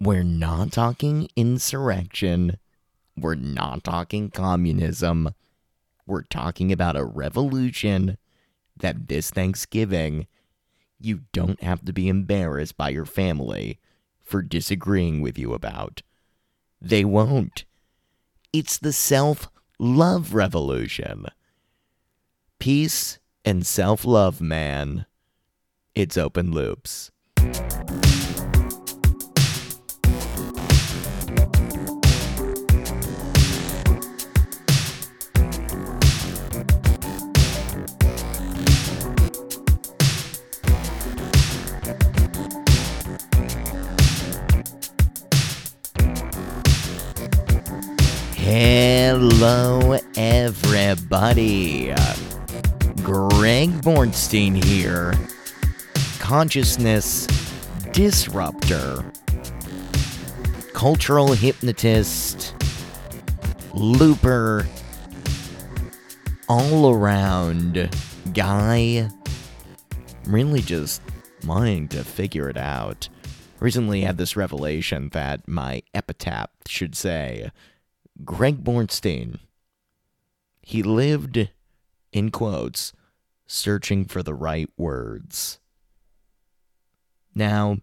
We're not talking insurrection. We're not talking communism. We're talking about a revolution that this Thanksgiving you don't have to be embarrassed by your family for disagreeing with you about. They won't. It's the self love revolution. Peace and self love, man. It's open loops. Hello, everybody. Greg Bornstein here, consciousness disruptor, cultural hypnotist, looper, all around guy, really just wanting to figure it out. Recently had this revelation that my epitaph should say Greg Bornstein. He lived, in quotes, searching for the right words. Now,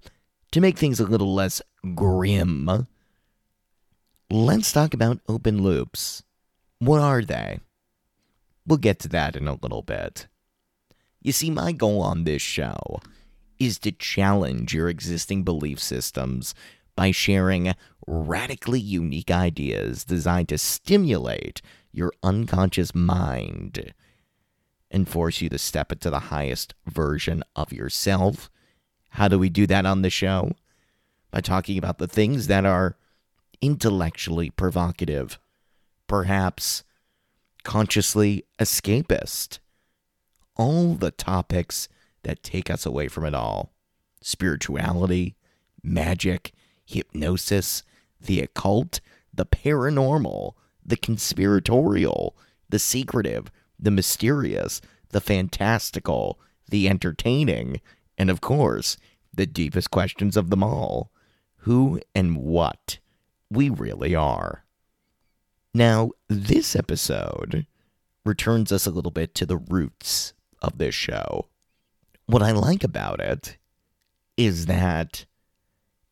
to make things a little less grim, let's talk about open loops. What are they? We'll get to that in a little bit. You see, my goal on this show is to challenge your existing belief systems by sharing radically unique ideas designed to stimulate your unconscious mind and force you to step into the highest version of yourself. How do we do that on the show? By talking about the things that are intellectually provocative, perhaps consciously escapist. All the topics that take us away from it all spirituality, magic, hypnosis, the occult, the paranormal, the conspiratorial, the secretive, the mysterious, the fantastical, the entertaining, and of course, the deepest questions of them all who and what we really are. Now, this episode returns us a little bit to the roots of this show. What I like about it is that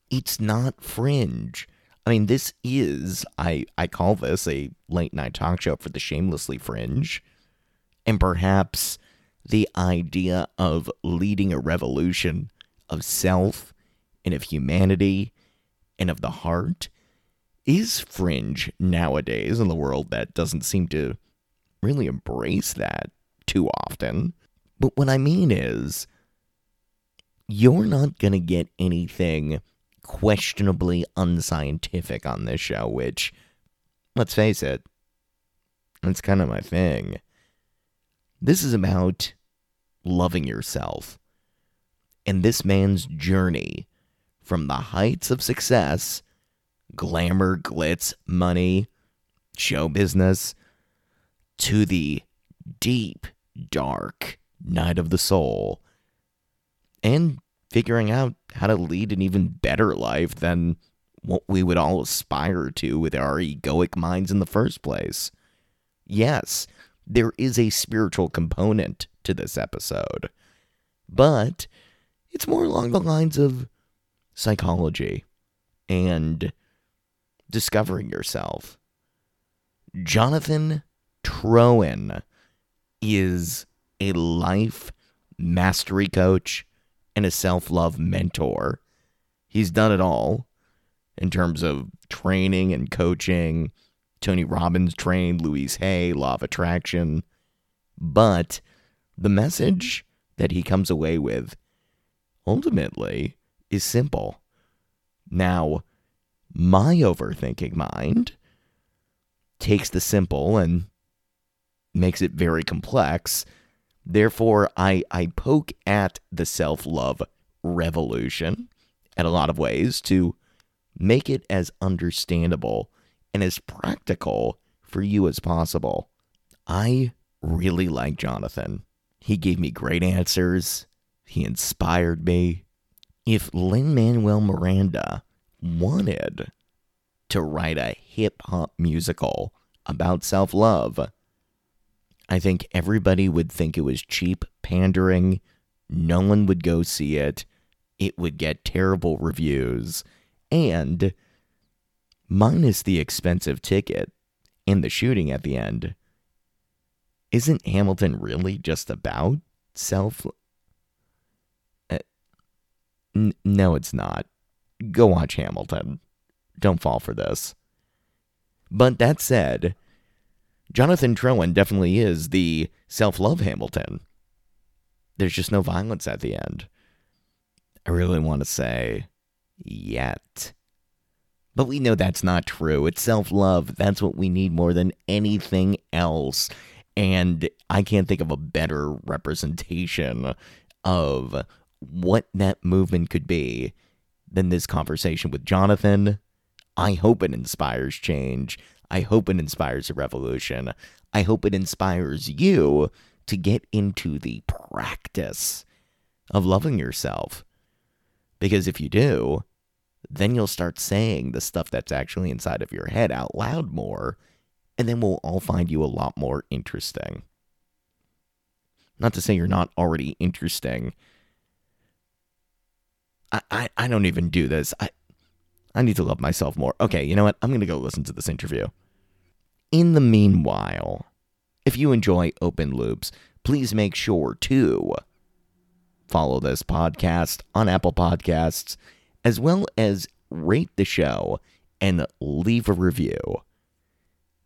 it's not fringe. I mean, this is I I call this a late night talk show for the shamelessly fringe, and perhaps the idea of leading a revolution of self and of humanity and of the heart is fringe nowadays in the world that doesn't seem to really embrace that too often. But what I mean is, you're not going to get anything questionably unscientific on this show, which, let's face it, that's kind of my thing. This is about loving yourself and this man's journey from the heights of success, glamour, glitz, money, show business, to the deep, dark night of the soul, and figuring out how to lead an even better life than what we would all aspire to with our egoic minds in the first place. Yes, there is a spiritual component to this episode, but it's more along the lines of psychology and discovering yourself. Jonathan Troen is a life mastery coach and a self love mentor. He's done it all in terms of training and coaching. Tony Robbins trained Louise Hay, Law of Attraction. But the message that he comes away with ultimately is simple. Now, my overthinking mind takes the simple and makes it very complex Therefore, I, I poke at the self love revolution in a lot of ways to make it as understandable and as practical for you as possible. I really like Jonathan. He gave me great answers, he inspired me. If Lin Manuel Miranda wanted to write a hip hop musical about self love, I think everybody would think it was cheap pandering. No one would go see it. It would get terrible reviews. And, minus the expensive ticket and the shooting at the end, isn't Hamilton really just about self? Uh, n- no, it's not. Go watch Hamilton. Don't fall for this. But that said, Jonathan Troen definitely is the self love Hamilton. There's just no violence at the end. I really want to say, yet. But we know that's not true. It's self love. That's what we need more than anything else. And I can't think of a better representation of what that movement could be than this conversation with Jonathan. I hope it inspires change. I hope it inspires a revolution. I hope it inspires you to get into the practice of loving yourself. Because if you do, then you'll start saying the stuff that's actually inside of your head out loud more, and then we'll all find you a lot more interesting. Not to say you're not already interesting. I, I, I don't even do this. I, I need to love myself more. Okay, you know what? I'm going to go listen to this interview. In the meanwhile, if you enjoy open loops, please make sure to follow this podcast on Apple Podcasts, as well as rate the show and leave a review.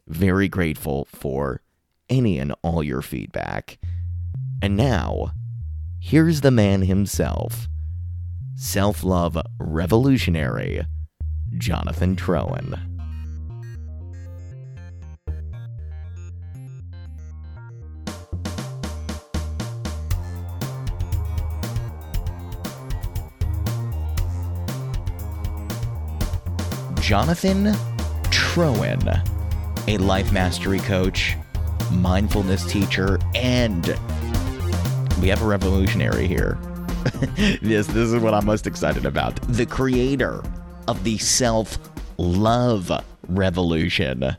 Very grateful for any and all your feedback. And now, here's the man himself self love revolutionary Jonathan Troen. Jonathan Troen, a life mastery coach, mindfulness teacher, and we have a revolutionary here. this, this is what I'm most excited about. The creator of the self love revolution.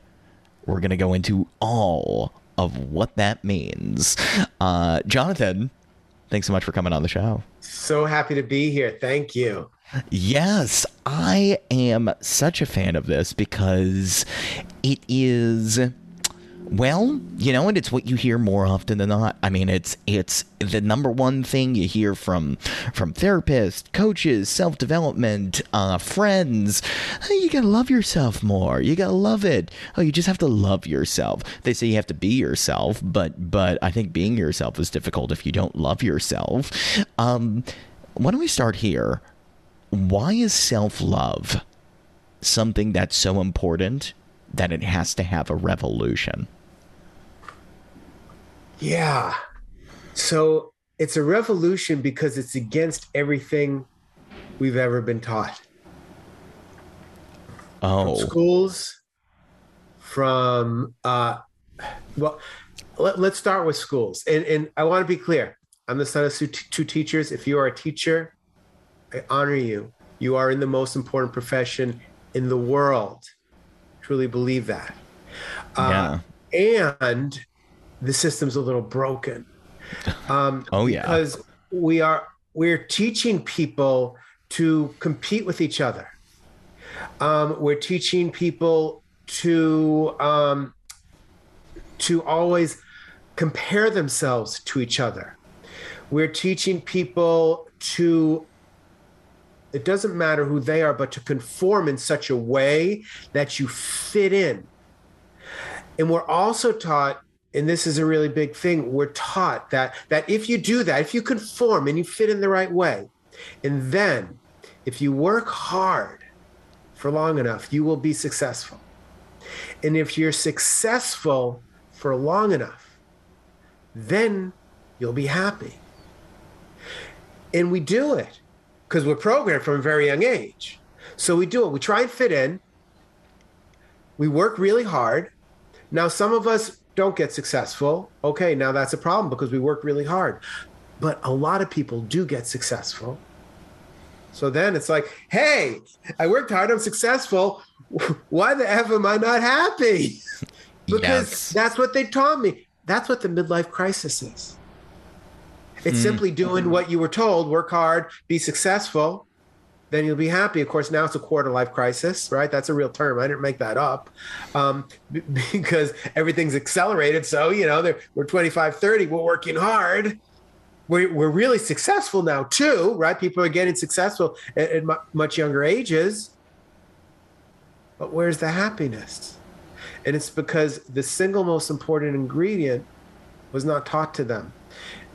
We're going to go into all of what that means. Uh, Jonathan, thanks so much for coming on the show. So happy to be here. Thank you. Yes, I am such a fan of this because it is well, you know, and it's what you hear more often than not. I mean, it's it's the number one thing you hear from from therapists, coaches, self development, uh, friends. Hey, you gotta love yourself more. You gotta love it. Oh, you just have to love yourself. They say you have to be yourself, but but I think being yourself is difficult if you don't love yourself. Um, why don't we start here? Why is self love something that's so important that it has to have a revolution? Yeah. So it's a revolution because it's against everything we've ever been taught. Oh. From schools, from, uh, well, let, us start with schools. And, and I want to be clear I'm the son of two teachers. If you are a teacher, I honor you. You are in the most important profession in the world. Truly believe that. Yeah. Uh, and the system's a little broken. Um, oh yeah, because we are we're teaching people to compete with each other. Um, we're teaching people to um, to always compare themselves to each other. We're teaching people to it doesn't matter who they are, but to conform in such a way that you fit in. And we're also taught and this is a really big thing. We're taught that that if you do that if you conform and you fit in the right way and then if you work hard for long enough you will be successful. And if you're successful for long enough then you'll be happy. And we do it because we're programmed from a very young age. So we do it. We try and fit in. We work really hard. Now some of us don't get successful, okay, now that's a problem because we work really hard. But a lot of people do get successful. So then it's like, hey, I worked hard, I'm successful. Why the F am I not happy? because yes. that's what they taught me. That's what the midlife crisis is. It's mm. simply doing what you were told work hard, be successful, then you'll be happy. Of course, now it's a quarter life crisis, right? That's a real term. I didn't make that up um, because everything's accelerated. So, you know, we're 25, 30, we're working hard we're, we're really successful now too, right? People are getting successful at, at much younger ages. But where's the happiness? And it's because the single most important ingredient was not taught to them.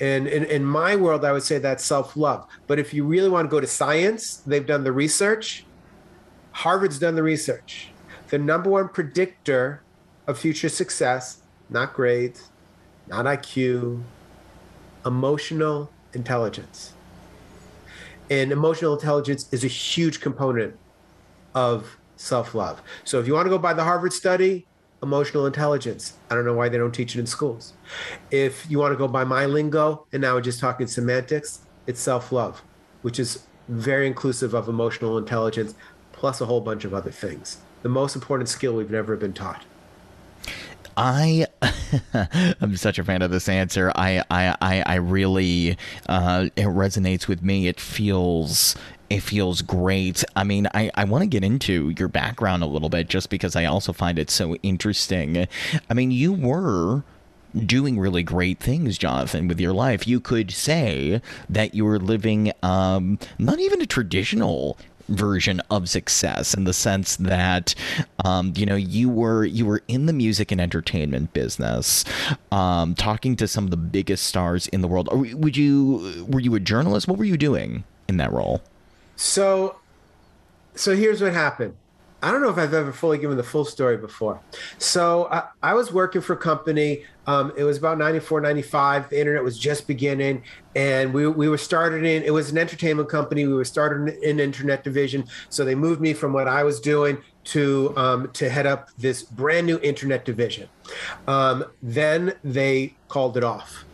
And in, in my world, I would say that's self love. But if you really want to go to science, they've done the research. Harvard's done the research. The number one predictor of future success, not grades, not IQ, emotional intelligence. And emotional intelligence is a huge component of self love. So if you want to go by the Harvard study, emotional intelligence. I don't know why they don't teach it in schools. If you want to go by my lingo, and now we're just talking semantics, it's self love, which is very inclusive of emotional intelligence, plus a whole bunch of other things. The most important skill we've never been taught. I I'm such a fan of this answer. I I I, I really uh, it resonates with me. It feels it feels great. I mean, I, I want to get into your background a little bit just because I also find it so interesting. I mean, you were doing really great things, Jonathan, with your life. You could say that you were living um, not even a traditional version of success in the sense that um, you know you were you were in the music and entertainment business um, talking to some of the biggest stars in the world would you were you a journalist what were you doing in that role so so here's what happened I don't know if I've ever fully given the full story before. So I, I was working for a company. Um, it was about 94, 95. The internet was just beginning. And we, we were started in, it was an entertainment company. We were started in internet division. So they moved me from what I was doing to um, to head up this brand new internet division. Um, then they called it off.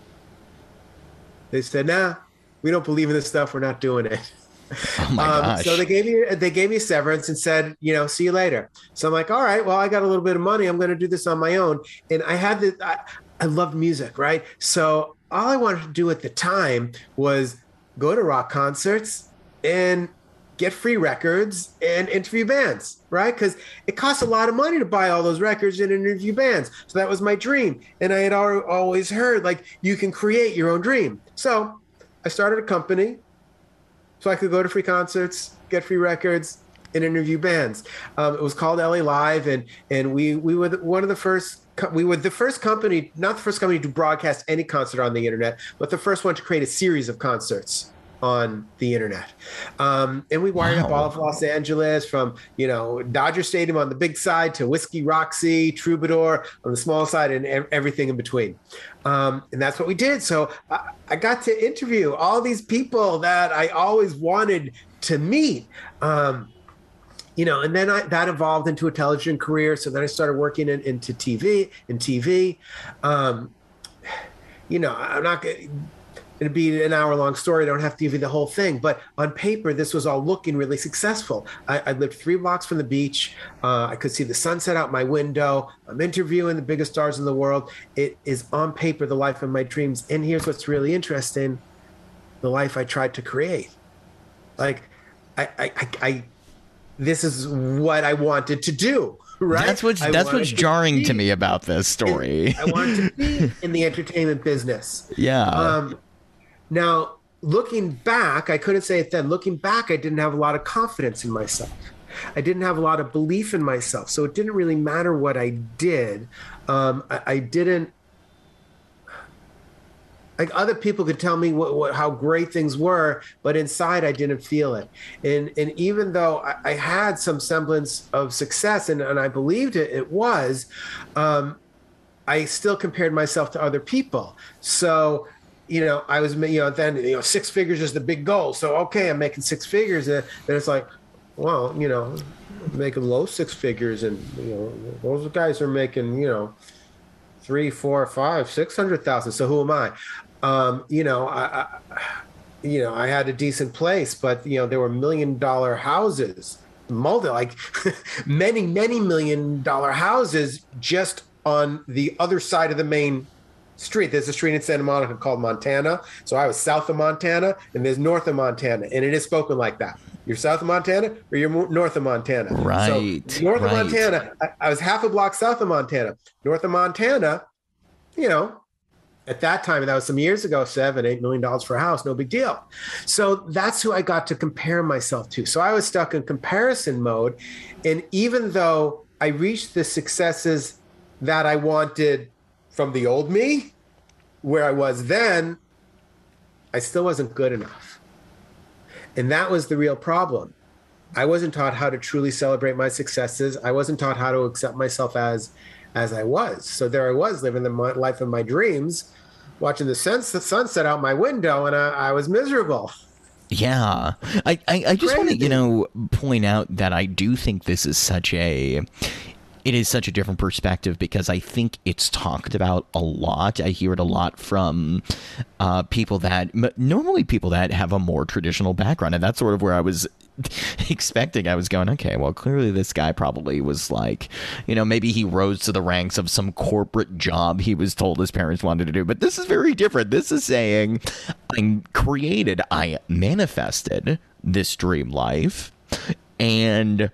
They said, nah, we don't believe in this stuff. We're not doing it. Oh my um, gosh. So they gave me they gave me severance and said, you know, see you later. So I'm like, all right, well, I got a little bit of money. I'm going to do this on my own. And I had the I, I loved music, right? So all I wanted to do at the time was go to rock concerts and get free records and interview bands, right? Because it costs a lot of money to buy all those records and interview bands. So that was my dream. And I had always heard like you can create your own dream. So I started a company so I could go to free concerts, get free records, and interview bands. Um, it was called LA Live, and and we we were one of the first. We were the first company, not the first company to broadcast any concert on the internet, but the first one to create a series of concerts on the internet. Um, and we wired wow. up all of Los Angeles from, you know, Dodger Stadium on the big side to Whisky Roxy, Troubadour on the small side, and everything in between. Um, and that's what we did. So I, I, got to interview all these people that I always wanted to meet. Um, you know, and then I, that evolved into a television career. So then I started working in, into TV, and TV. Um, you know, I'm not going it'd be an hour long story. I don't have to give you the whole thing. But on paper, this was all looking really successful. I, I lived three blocks from the beach. Uh, I could see the sunset out my window. I'm interviewing the biggest stars in the world. It is on paper the life of my dreams. And here's what's really interesting the life I tried to create. Like, I, I, I, I this is what I wanted to do. Right? That's what's I that's what's jarring to, to, me about this story. I wanted to be in the entertainment business. Yeah. Um, now, looking back, I couldn't say it then. Looking back, I didn't have a lot of confidence in myself. I didn't have a lot of belief in myself. So it didn't really matter what I did. Um, I, I, didn't. Like other people could tell me what, what, how great things were, but inside I didn't feel it. And and even though I, I had some semblance of success and, and I believed it, it was, um, I still compared myself to other people. So you know, I was, you know, then, you know, six figures is the big goal. So, okay, I'm making six figures. And then it's like, well, you know, making low six figures. And, you know, those guys are making, you know, three, four, five, six hundred thousand. So who am I? Um, you know, I, I, you know, I had a decent place, but you know, there were million dollar houses, multi like many, many million dollar houses just on the other side of the main street. There's a street in Santa Monica called Montana. So I was south of Montana, and there's north of Montana, and it is spoken like that. You're south of Montana, or you're north of Montana. Right. So north right. of Montana, I, I was half a block south of Montana. North of Montana, you know, at that time, and that was some years ago, seven, eight million dollars for a house, no big deal. So that's who I got to compare myself to. So I was stuck in comparison mode. And even though I reached the successes that I wanted from the old me, where I was then, I still wasn't good enough. And that was the real problem. I wasn't taught how to truly celebrate my successes. I wasn't taught how to accept myself as as I was. So there I was living the life of my dreams, watching the, sunset out my window, and I, I was miserable. Yeah, I I, I just want to you know point out that I do think this is such a it is such a different perspective because I think it's talked about a lot. I hear it a lot from uh, people that normally people that have a more traditional background, and that's sort of where I was expecting. I was going, okay, well, clearly this guy probably was like, you know, maybe he rose to the ranks of some corporate job he was told his parents wanted to do. But this is very different. This is saying, I created, I manifested this dream life, and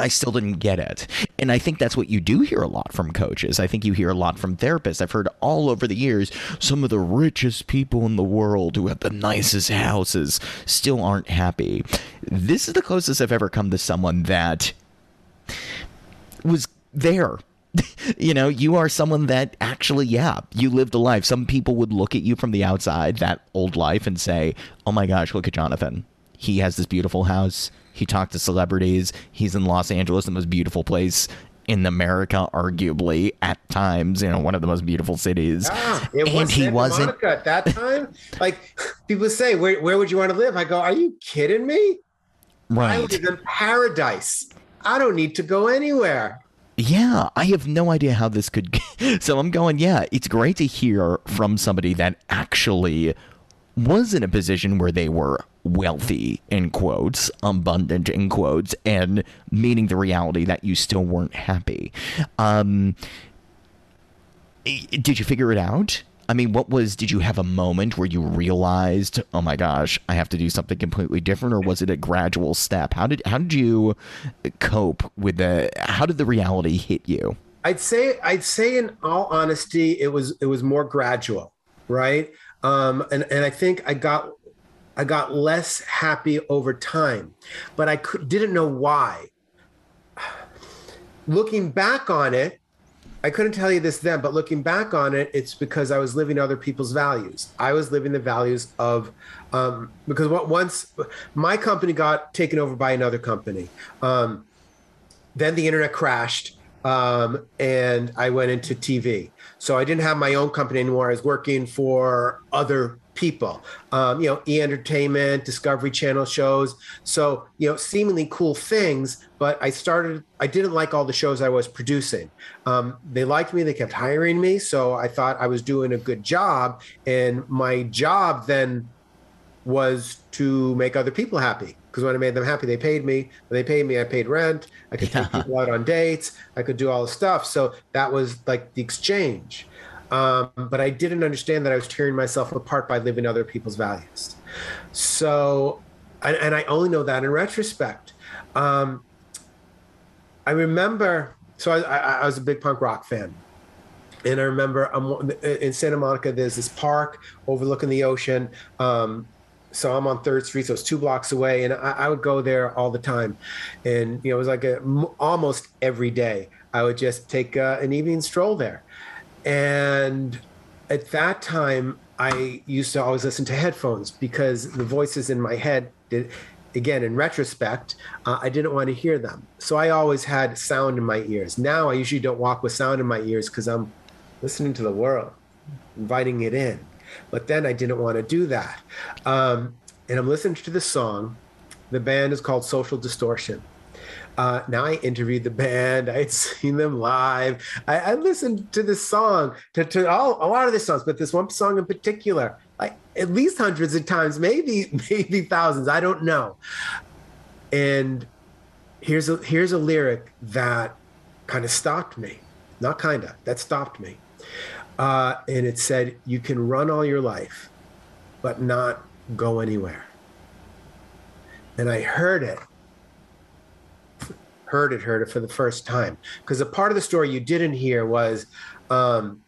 I still didn't get it. And I think that's what you do hear a lot from coaches. I think you hear a lot from therapists. I've heard all over the years some of the richest people in the world who have the nicest houses still aren't happy. This is the closest I've ever come to someone that was there you know, you are someone that actually, yeah, you lived a life. Some people would look at you from the outside, that old life, and say, oh my gosh, look at Jonathan. He has this beautiful house. He talked to celebrities. He's in Los Angeles, the most beautiful place in America, arguably at times, you know, one of the most beautiful cities. Yeah, it and was he Santa wasn't Monica at that time. like people say, where, where would you want to live? I go, are you kidding me? Right. I live in paradise. I don't need to go anywhere. Yeah, I have no idea how this could. so I'm going, yeah, it's great to hear from somebody that actually was in a position where they were wealthy in quotes, abundant in quotes, and meeting the reality that you still weren't happy. Um, did you figure it out? I mean, what was, did you have a moment where you realized, oh my gosh, I have to do something completely different? Or was it a gradual step? How did, how did you cope with the, how did the reality hit you? I'd say, I'd say in all honesty, it was, it was more gradual, right? Um, and, and I think I got I got less happy over time, but I could, didn't know why. Looking back on it, I couldn't tell you this then, but looking back on it, it's because I was living other people's values. I was living the values of, um, because what once my company got taken over by another company, um, then the internet crashed um, and I went into TV. So I didn't have my own company anymore. I was working for other people. Um, you know, E Entertainment, Discovery Channel shows. So, you know, seemingly cool things, but I started, I didn't like all the shows I was producing. Um, they liked me, they kept hiring me. So I thought I was doing a good job. And my job then was to make other people happy. Because when I made them happy, they paid me. When they paid me, I paid rent. I could yeah. take people out on dates. I could do all the stuff. So that was like the exchange. Um, but I didn't understand that I was tearing myself apart by living other people's values. So, and, and I only know that in retrospect. Um, I remember, so I, I, I, was a big punk rock fan. And I remember I'm, in Santa Monica, there's this park overlooking the ocean. Um, so I'm on Third Street, so it's two blocks away, and I, I, would go there all the time, and you know it was like a, almost every day. I would just take uh, an evening stroll there, and at that time, I used to always listen to headphones because the voices in my head did, again, in retrospect, uh, I didn't want to hear them. So I always had sound in my ears. Now I usually don't walk with sound in my ears because I'm listening to the world, inviting it in. But then I didn't want to do that. Um, and I'm listening to the song. The band is called Social Distortion. Uh, now I interviewed the band. I had seen them live. I, I listened to this song, to, to all a lot of the songs, but this one song in particular, like at least hundreds of times, maybe maybe thousands. I don't know. And here's a here's a lyric that kind of stopped me. Not kind of. That stopped me. Uh, and it said, "You can run all your life, but not go anywhere." And I heard it heard it, heard it for the first time. Because a part of the story you didn't hear was um,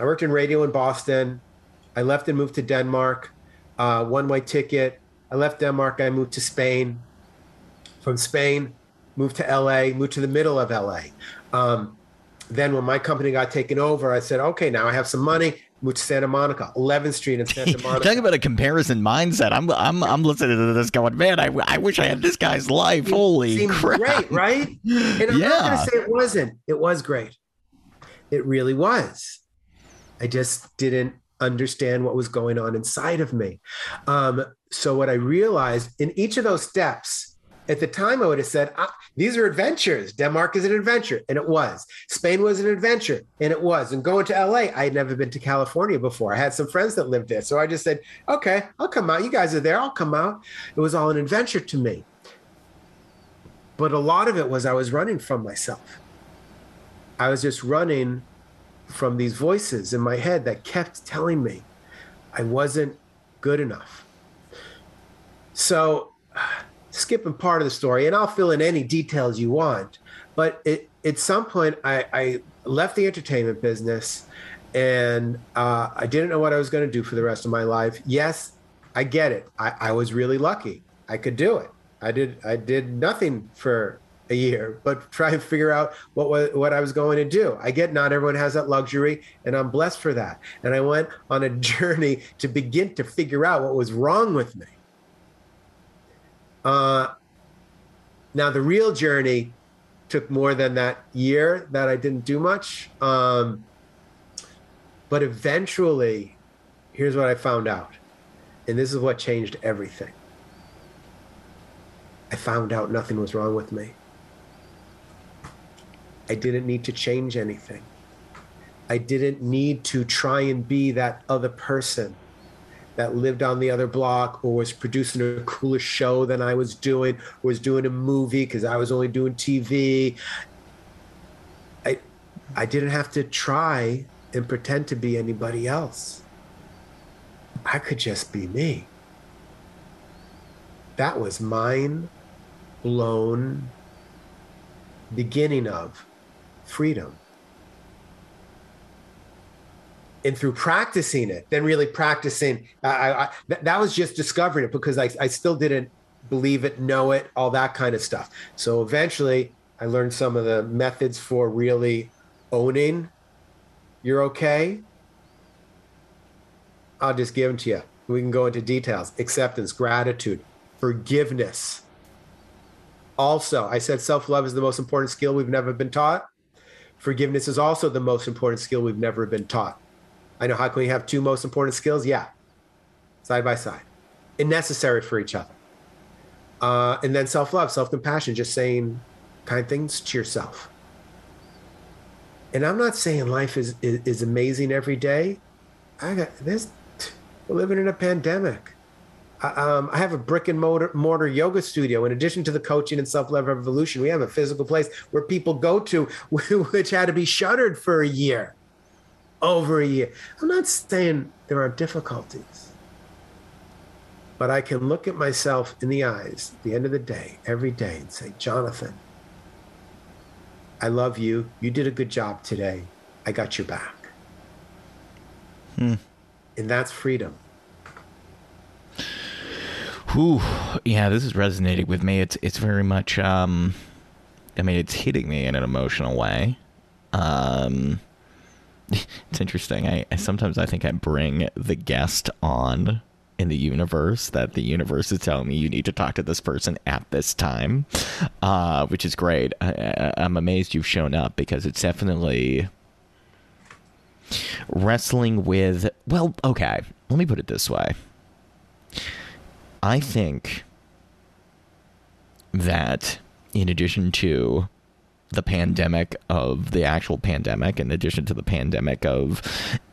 I worked in radio in Boston. I left and moved to Denmark, uh, one way ticket. I left Denmark, I moved to Spain. From Spain, moved to LA, moved to the middle of LA. Um, then when my company got taken over, I said, okay, now I have some money to Santa Monica, 11th Street in Santa Monica. Talking about a comparison mindset. I'm I'm I'm listening to this going, man, I, I wish I had this guy's life. Holy crap. great, right? And I'm Yeah. not going to say it wasn't. It was great. It really was. I just didn't understand what was going on inside of me. Um, so what I realized in each of those steps, at the time I would have said, ah, these are adventures. Denmark is an adventure, and it was. Spain was an adventure, and it was. And going to LA, I had never been to California before. I had some friends that lived there. So I just said, okay, I'll come out. You guys are there. I'll come out. It was all an adventure to me. But a lot of it was I was running from myself. I was just running from these voices in my head that kept telling me I wasn't good enough. So, skipping part of the story, and I'll fill in any details you want, but it, at some point, I, I left the entertainment business and uh, I didn't know what I was going to do for the rest of my life. Yes, I get it. I, I was really lucky. I could do it. I did. I did nothing for a year, but try and figure out what what I was going to do. I get not everyone has that luxury, and I'm blessed for that. And I went on a journey to begin to figure out what was wrong with me. Uh, now the real journey took more than that year that I didn't do much. Um, but eventually, here's what I found out, and this is what changed everything. I found out nothing was wrong with me. I didn't need to change anything. I didn't need to try and be that other person that lived on the other block or was producing a cooler show than I was doing, or was doing a movie because I was only doing TV. I I didn't have to try and pretend to be anybody else. I could just be me. That was mine blown beginning of freedom. And through practicing it, then really practicing, I, I, th- that was just discovering it because I, I still didn't believe it, know it, all that kind of stuff. So eventually, I learned some of the methods for really owning you're okay. I'll just give them to you. We can go into details acceptance, gratitude, forgiveness. Also, I said self love is the most important skill we've never been taught. Forgiveness is also the most important skill we've never been taught. I know how can we have two most important skills? Yeah, side by side, and necessary for each other. Uh, and then self love, self compassion, just saying kind things to yourself. And I'm not saying life is, is, is amazing every day. I got this. We're living in a pandemic. I, um, I have a brick and mortar, mortar yoga studio. In addition to the coaching and self love revolution, we have a physical place where people go to, which had to be shuttered for a year, over a year. I'm not saying there aren't difficulties, but I can look at myself in the eyes at the end of the day, every day, and say, Jonathan, I love you. You did a good job today. I got your back. And that's freedom. Whew. Yeah, this is resonating with me. It's it's very much um I mean it's hitting me in an emotional way. Um it's interesting. I, sometimes I think I bring the guest on in the universe that the universe is telling me you need to talk to this person at this time, uh, which is great. I, I'm amazed you've shown up because it's definitely wrestling with. Well, okay, let me put it this way. I think that in addition to the pandemic of the actual pandemic, in addition to the pandemic of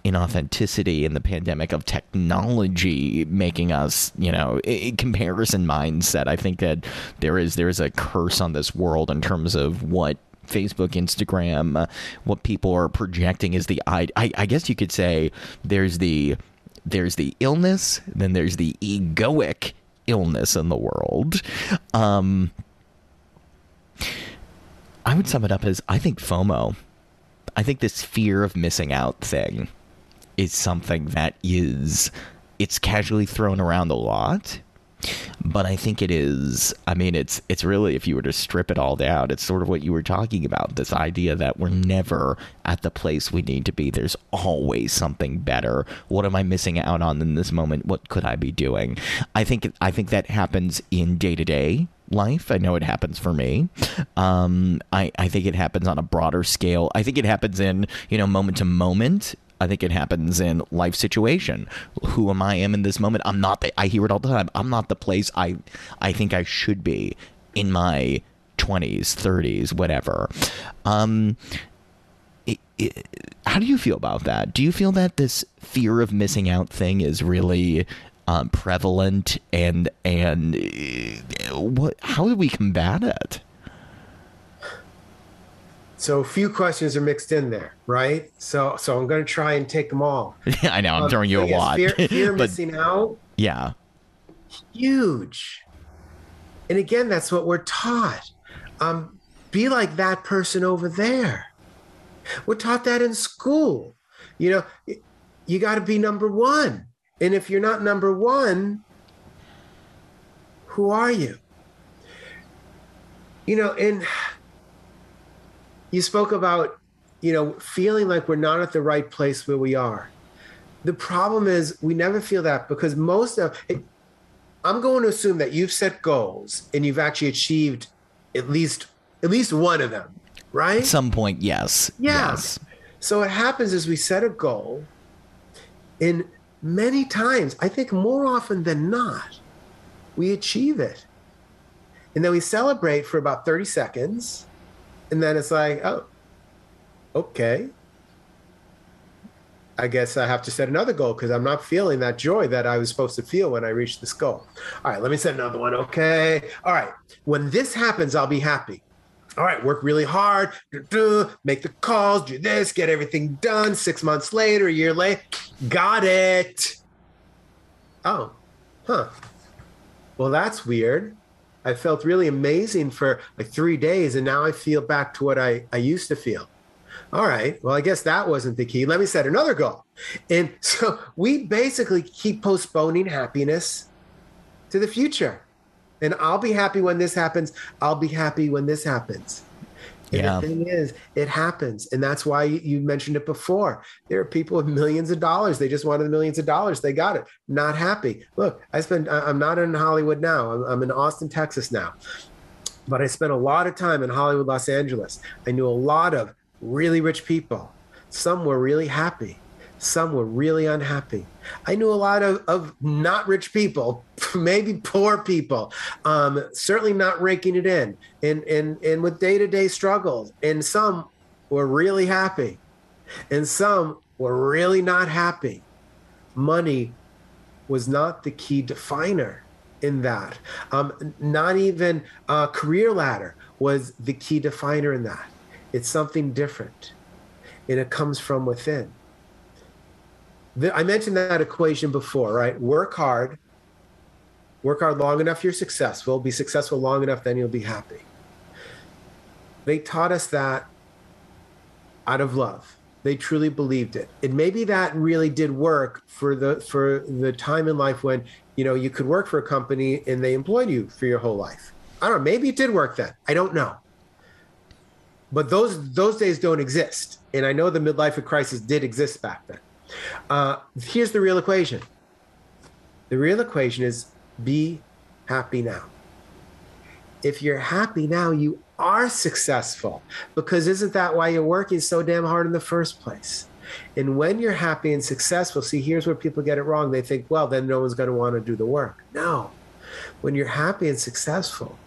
inauthenticity and the pandemic of technology making us, you know, a comparison mindset. I think that there is there is a curse on this world in terms of what Facebook, Instagram, uh, what people are projecting is the I, I I guess you could say there's the there's the illness, then there's the egoic illness in the world. Um, I would sum it up as I think FOMO. I think this fear of missing out thing is something that is it's casually thrown around a lot but I think it is. I mean, it's it's really if you were to strip it all down, it's sort of what you were talking about. This idea that we're never at the place we need to be. There's always something better. What am I missing out on in this moment? What could I be doing? I think I think that happens in day to day life. I know it happens for me. Um, I, I think it happens on a broader scale. I think it happens in, you know, moment to moment I think it happens in life situation. Who am I am in this moment? I'm not the, I hear it all the time. I'm not the place I I think I should be in my 20s, 30s, whatever. Um it, it, how do you feel about that? Do you feel that this fear of missing out thing is really um, prevalent and and uh, what how do we combat it? So a few questions are mixed in there, right? So so I'm going to try and take them all. Yeah, I know I'm um, throwing you a lot. Fear, fear but, missing out. Yeah. Huge. And again, that's what we're taught. Um, be like that person over there. We're taught that in school. You know, you got to be number one. And if you're not number one, who are you? You know, and you spoke about you know feeling like we're not at the right place where we are the problem is we never feel that because most of it, i'm going to assume that you've set goals and you've actually achieved at least at least one of them right at some point yes yeah. yes so what happens is we set a goal and many times i think more often than not we achieve it and then we celebrate for about 30 seconds and then it's like, oh, okay. I guess I have to set another goal because I'm not feeling that joy that I was supposed to feel when I reached this goal. All right, let me set another one. Okay. All right. When this happens, I'll be happy. All right, work really hard, make the calls, do this, get everything done. Six months later, a year late, got it. Oh, huh. Well, that's weird. I felt really amazing for like three days, and now I feel back to what I, I used to feel. All right, well, I guess that wasn't the key. Let me set another goal. And so we basically keep postponing happiness to the future. And I'll be happy when this happens. I'll be happy when this happens. And yeah. the thing is, it happens. And that's why you mentioned it before. There are people with millions of dollars. They just wanted the millions of dollars. They got it. Not happy. Look, I spent, I'm not in Hollywood now. I'm, I'm in Austin, Texas now. But I spent a lot of time in Hollywood, Los Angeles. I knew a lot of really rich people. Some were really happy. Some were really unhappy. I knew a lot of, of not rich people, maybe poor people, um, certainly not raking it in, and, and, and with day to day struggles. And some were really happy, and some were really not happy. Money was not the key definer in that. Um, not even a career ladder was the key definer in that. It's something different, and it comes from within I mentioned that equation before, right? Work hard, work hard long enough, you're successful. Be successful long enough, then you'll be happy. They taught us that out of love. They truly believed it. And maybe that really did work for the for the time in life when you know you could work for a company and they employed you for your whole life. I don't know. Maybe it did work then. I don't know. But those those days don't exist. And I know the midlife crisis did exist back then. Uh, here's the real equation the real equation is be happy now. If you're happy now, you are successful because isn't that why you're working so damn hard in the first place? And when you're happy and successful, see, here's where people get it wrong. They think, well, then no one's going to want to do the work. No. When you're happy and successful,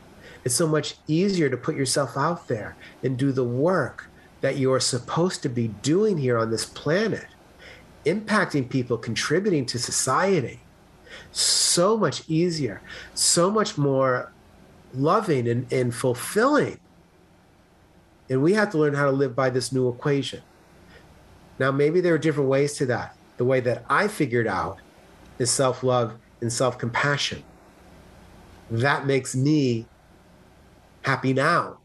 It's so much easier to put yourself out there and do the work that you're supposed to be doing here on this planet, impacting people, contributing to society. So much easier, so much more loving and, and fulfilling. And we have to learn how to live by this new equation. Now, maybe there are different ways to that. The way that I figured out is self love and self compassion. That makes me happy now.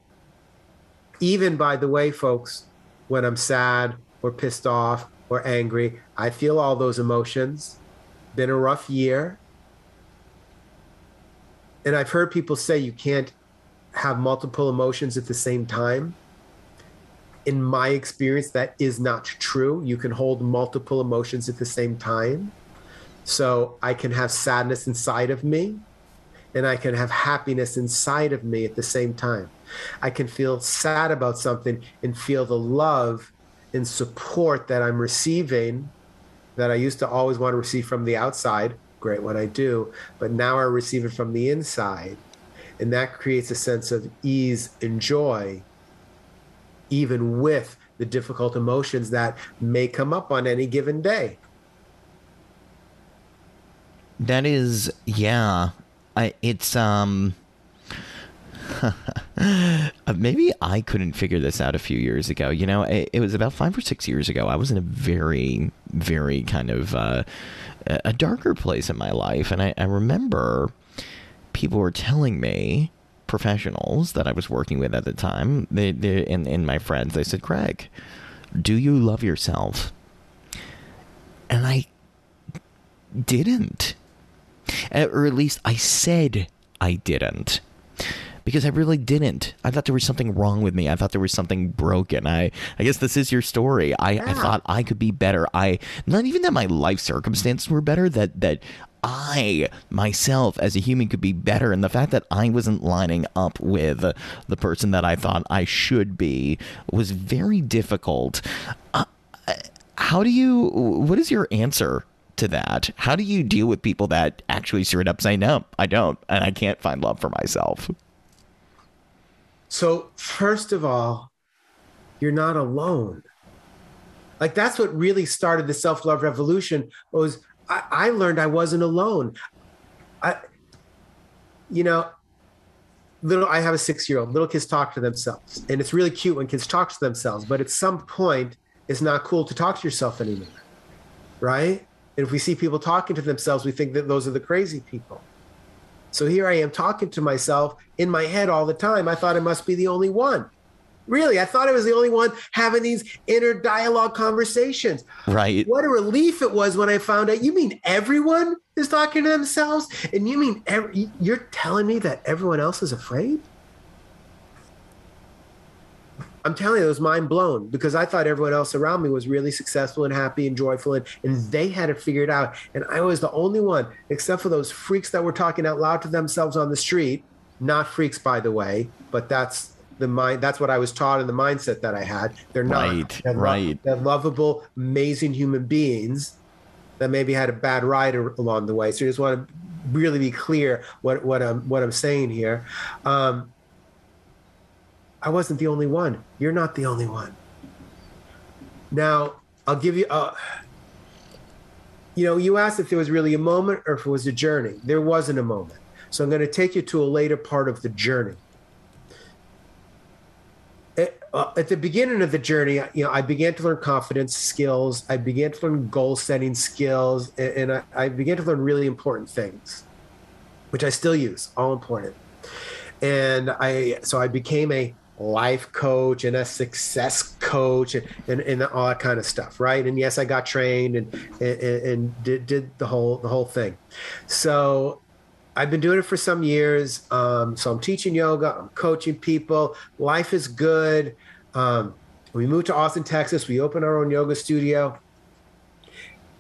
Even by the way, folks, when I'm sad or pissed off or angry, I feel all those emotions. Been a rough year. And I've heard people say you can't have multiple emotions at the same time. In my experience, that is not true. You can hold multiple emotions at the same time. So I can have sadness inside of me and I can have happiness inside of me at the same time. I can feel sad about something and feel the love and support that I'm receiving that I used to always want to receive from the outside. Great when I do, but now I receive it from the inside. And that creates a sense of ease and joy, even with the difficult emotions that may come up on any given day. That is, yeah. I, it's um maybe I couldn't figure this out a few years ago. You know, it, it, was about five or six years ago. I was in a very, very kind of uh, a darker place in my life, and I, I remember people were telling me professionals that I was working with at the time, they, they and, and my friends, they said, Craig, do you love yourself? And I didn't. Uh, or at least I said I didn't. Because I really didn't. I thought there was something wrong with me. I thought there was something broken. I, I guess this is your story. I, yeah. I thought I could be better. I not even that my life circumstances were better. That that I myself as a human could be better. And the fact that I wasn't lining up with the person that I thought I should be was very difficult. Uh, how do you? What is your answer to that? How do you deal with people that actually straight up say, no, I don't, and I can't find love for myself? So, first of all, you're not alone. Like that's what really started the self-love revolution was I, I learned I wasn't alone. I, you know, little I have a six-year-old. Little kids talk to themselves, and it's really cute when kids talk to themselves. But at some point, it's not cool to talk to yourself anymore, right? And if we see people talking to themselves, we think that those are the crazy people. So here I am talking to myself in my head all the time. I thought I must be the only one. Really, I thought I was the only one having these inner dialogue conversations. Right. What a relief it was when I found out. You mean everyone is talking to themselves? And you mean every, you're telling me that everyone else is afraid? I'm telling you, it was mind blown because I thought everyone else around me was really successful and happy and joyful, and, and they had it figured out. And I was the only one, except for those freaks that were talking out loud to themselves on the street. Not freaks, by the way, but that's the mind. That's what I was taught in the mindset that I had. They're not. Right. They're right. Lo- they're lovable, amazing human beings that maybe had a bad ride along the way. So you just want to really be clear what what I'm what I'm saying here. Um, I wasn't the only one. You're not the only one. Now, I'll give you a. Uh, you know, you asked if there was really a moment or if it was a journey. There wasn't a moment. So I'm going to take you to a later part of the journey. At, uh, at the beginning of the journey, you know, I began to learn confidence skills. I began to learn goal setting skills, and, and I, I began to learn really important things, which I still use, all important. And I, so I became a life coach and a success coach and, and, and, all that kind of stuff right? And yes i got trained and and, and did, did the whole the whole thing. So i've been doing it for some years. Um, so i'm teaching yoga i'm coaching people. Life is good. Um, we moved to austin texas. We opened our own yoga studio.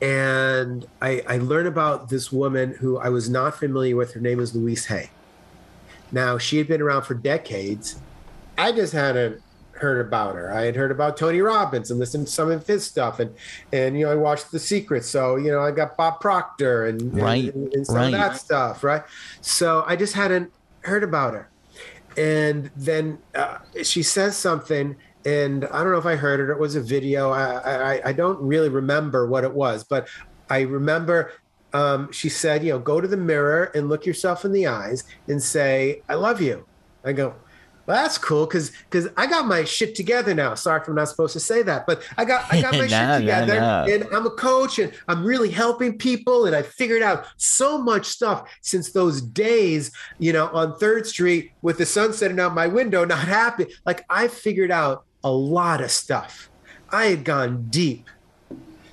And I, I learned about this woman who i was not familiar with. Her name is louise hay. Now she had been around for decades I just hadn't heard about her. I had heard about Tony Robbins and listened to some of his stuff, and and you know I watched The Secret, so you know I got Bob Proctor and right, and, and some right. of that stuff, right? So I just hadn't heard about her, and then uh, she says something and I don't know if I heard it. It was a video. I, I, I don't really remember what it was, but I remember um, she said, you know, go to the mirror and look yourself in the eyes and say, I love you. I go, well, that's cool because because I got my shit together now. Sorry if I'm not supposed to say that, but I got I got my Nah, shit together, nah. and I'm a coach, and I'm really helping people, and I figured out so much stuff since those days, you know, on Third Street with the sun setting out my window, not happy. Like I figured out a lot of stuff. I had gone deep.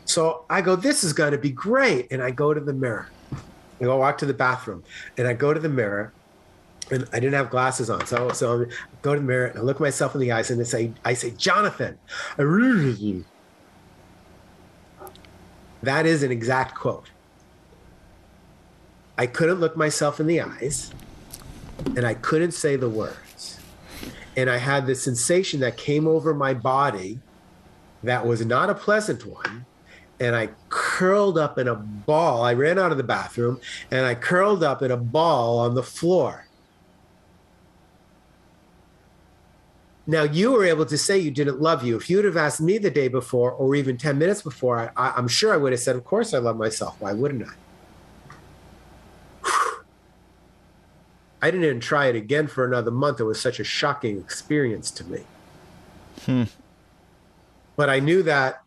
So I go, this is going to be great. And I go to the mirror. I go walk to the bathroom and I go to the mirror and I didn't have glasses on. So, so I go to the mirror and I look myself in the eyes and I say, I say, Jonathan, I really you. That is an exact quote. I couldn't look myself in the eyes and I couldn't say the words. And I had this sensation that came over my body that was not a pleasant one. And I curled up in a ball. I ran out of the bathroom and I curled up in a ball on the floor. Now, you were able to say you didn't love you. If you would have asked me the day before or even 10 minutes before, I, I'm sure I would have said, Of course I love myself. Why wouldn't I? I didn't even try it again for another month. It was such a shocking experience to me. Hmm. But I knew that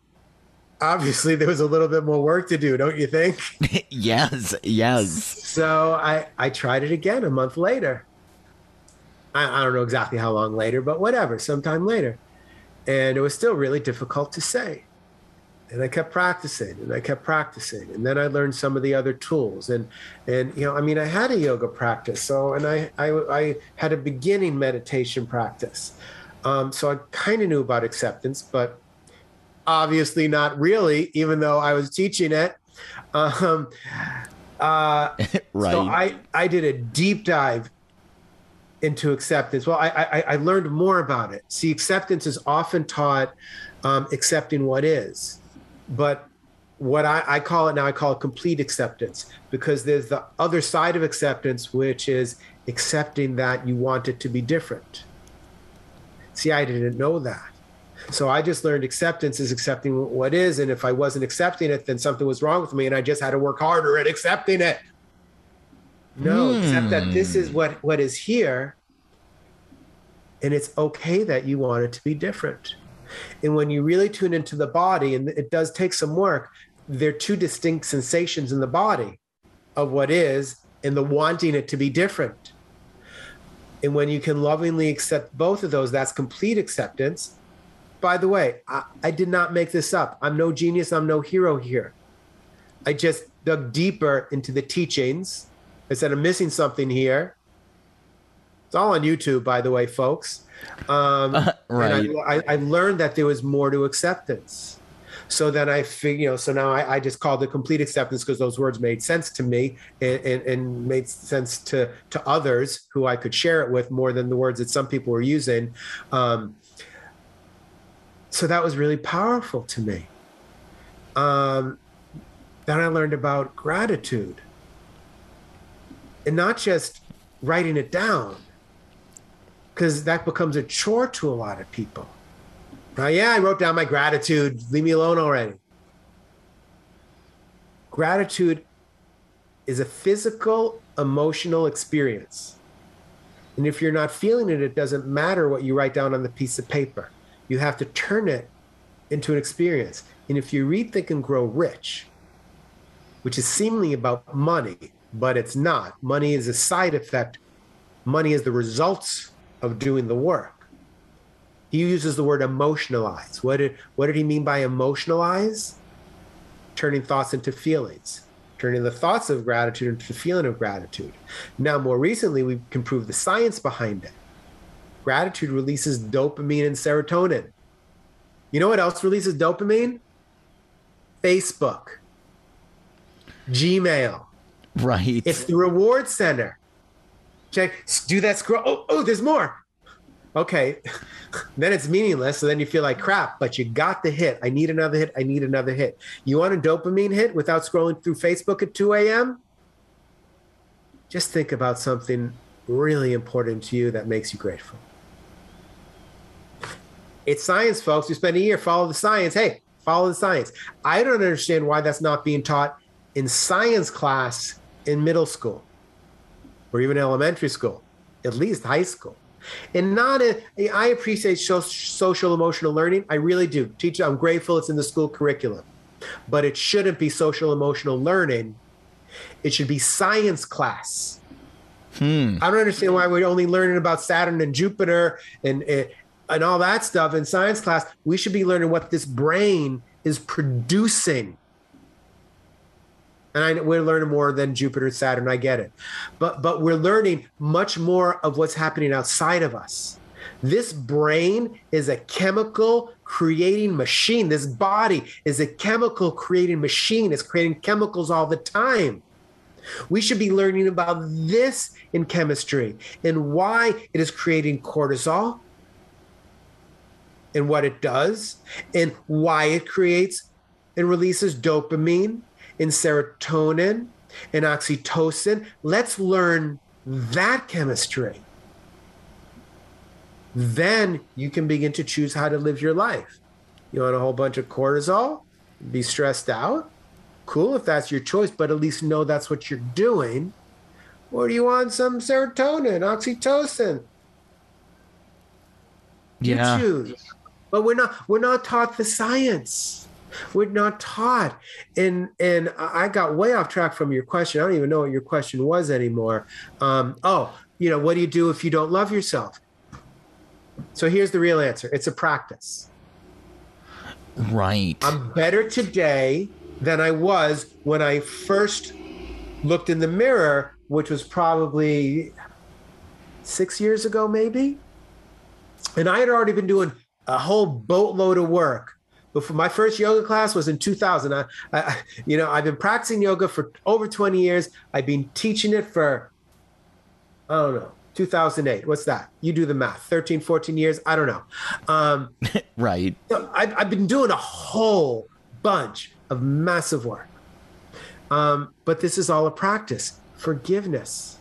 obviously there was a little bit more work to do, don't you think? yes, yes. So I, I tried it again a month later. I, I don't know exactly how long later, but whatever, sometime later. And it was still really difficult to say. And I kept practicing and I kept practicing. And then I learned some of the other tools. And, and you know, I mean, I had a yoga practice. So, and I, I, I had a beginning meditation practice. Um, so I kind of knew about acceptance, but obviously not really, even though I was teaching it. Um, uh, right. so I, I did a deep dive into acceptance. Well, I, I, I learned more about it. See, acceptance is often taught um, accepting what is, but what I, I call it now, I call it complete acceptance because there's the other side of acceptance, which is accepting that you want it to be different. See, I didn't know that. So I just learned acceptance is accepting what is. And if I wasn't accepting it, then something was wrong with me and I just had to work harder at accepting it. No, except that this is hmm. what what is here. And it's okay that you want it to be different. And when you really tune into the body, and it does take some work, there are two distinct sensations in the body of what is and the wanting it to be different. And when you can lovingly accept both of those, that's complete acceptance. By the way, I, I did not make this up. I'm no genius, I'm no hero here. I just dug deeper into the teachings. I said, I'm missing something here. It's all on YouTube, by the way, folks. Um, and right. I, I, I learned that there was more to acceptance. So then I figure, you know, so now I, I just called it complete acceptance because those words made sense to me and, and, and made sense to to others who I could share it with more than the words that some people were using. Um, so that was really powerful to me. Um, then I learned about gratitude and not just writing it down because that becomes a chore to a lot of people. Uh, yeah, I wrote down my gratitude. Leave me alone already. Gratitude is a physical, emotional experience. And if you're not feeling it, it doesn't matter what you write down on the piece of paper. You have to turn it into an experience. And if you read Think and Grow Rich, which is seemingly about money, but it's not. Money is a side effect. Money is the results of doing the work. He uses the word emotionalize. What did, what did he mean by emotionalize? Turning thoughts into feelings, turning the thoughts of gratitude into the feeling of gratitude. Now, more recently, we can prove the science behind it. Gratitude releases dopamine and serotonin. You know what else releases dopamine? Facebook, Gmail. Right. It's the reward center. Check, do that scroll. Oh, oh, there's more. Okay. then it's meaningless. So then you feel like crap, but you got the hit. I need another hit. I need another hit. You want a dopamine hit without scrolling through Facebook at 2 a.m.? Just think about something really important to you that makes you grateful? It's science, folks. You spend a year, follow the science. Hey, follow the science. I don't understand why that's not being taught in science class in middle school or even elementary school, at least high school. And not a, I appreciate social emotional learning. I really do. Teach. I'm grateful it's in the school curriculum, but it shouldn't be social emotional learning. It should be science class. Hmm. I don't understand why we're only learning about Saturn and Jupiter and, and and all that stuff in science class. We should be learning what this brain is producing and I, we're learning more than Jupiter, Saturn. I get it, but but we're learning much more of what's happening outside of us. This brain is a chemical creating machine. This body is a chemical creating machine. It's creating chemicals all the time. We should be learning about this in chemistry and why it is creating cortisol and what it does and why it creates and releases dopamine in serotonin and oxytocin. Let's learn that chemistry. Then you can begin to choose how to live your life. You want a whole bunch of cortisol? Be stressed out? Cool if that's your choice, but at least know that's what you're doing. Or do you want some serotonin, oxytocin? Yeah. You choose. But we're not we're not taught the science. We're not taught. And and I got way off track from your question. I don't even know what your question was anymore. Um, oh, you know, what do you do if you don't love yourself? So here's the real answer. It's a practice. Right. I'm better today than I was when I first looked in the mirror, which was probably six years ago, maybe. And I had already been doing a whole boatload of work before my first yoga class was in 2000 I, I, you know i've been practicing yoga for over 20 years. I've been teaching it for i don't know 2008 what's that? You do the math. 13 14 years? I don't know. Um, right. so I've, I've been doing a whole bunch of massive work. Um, but this is all a practice. Forgiveness.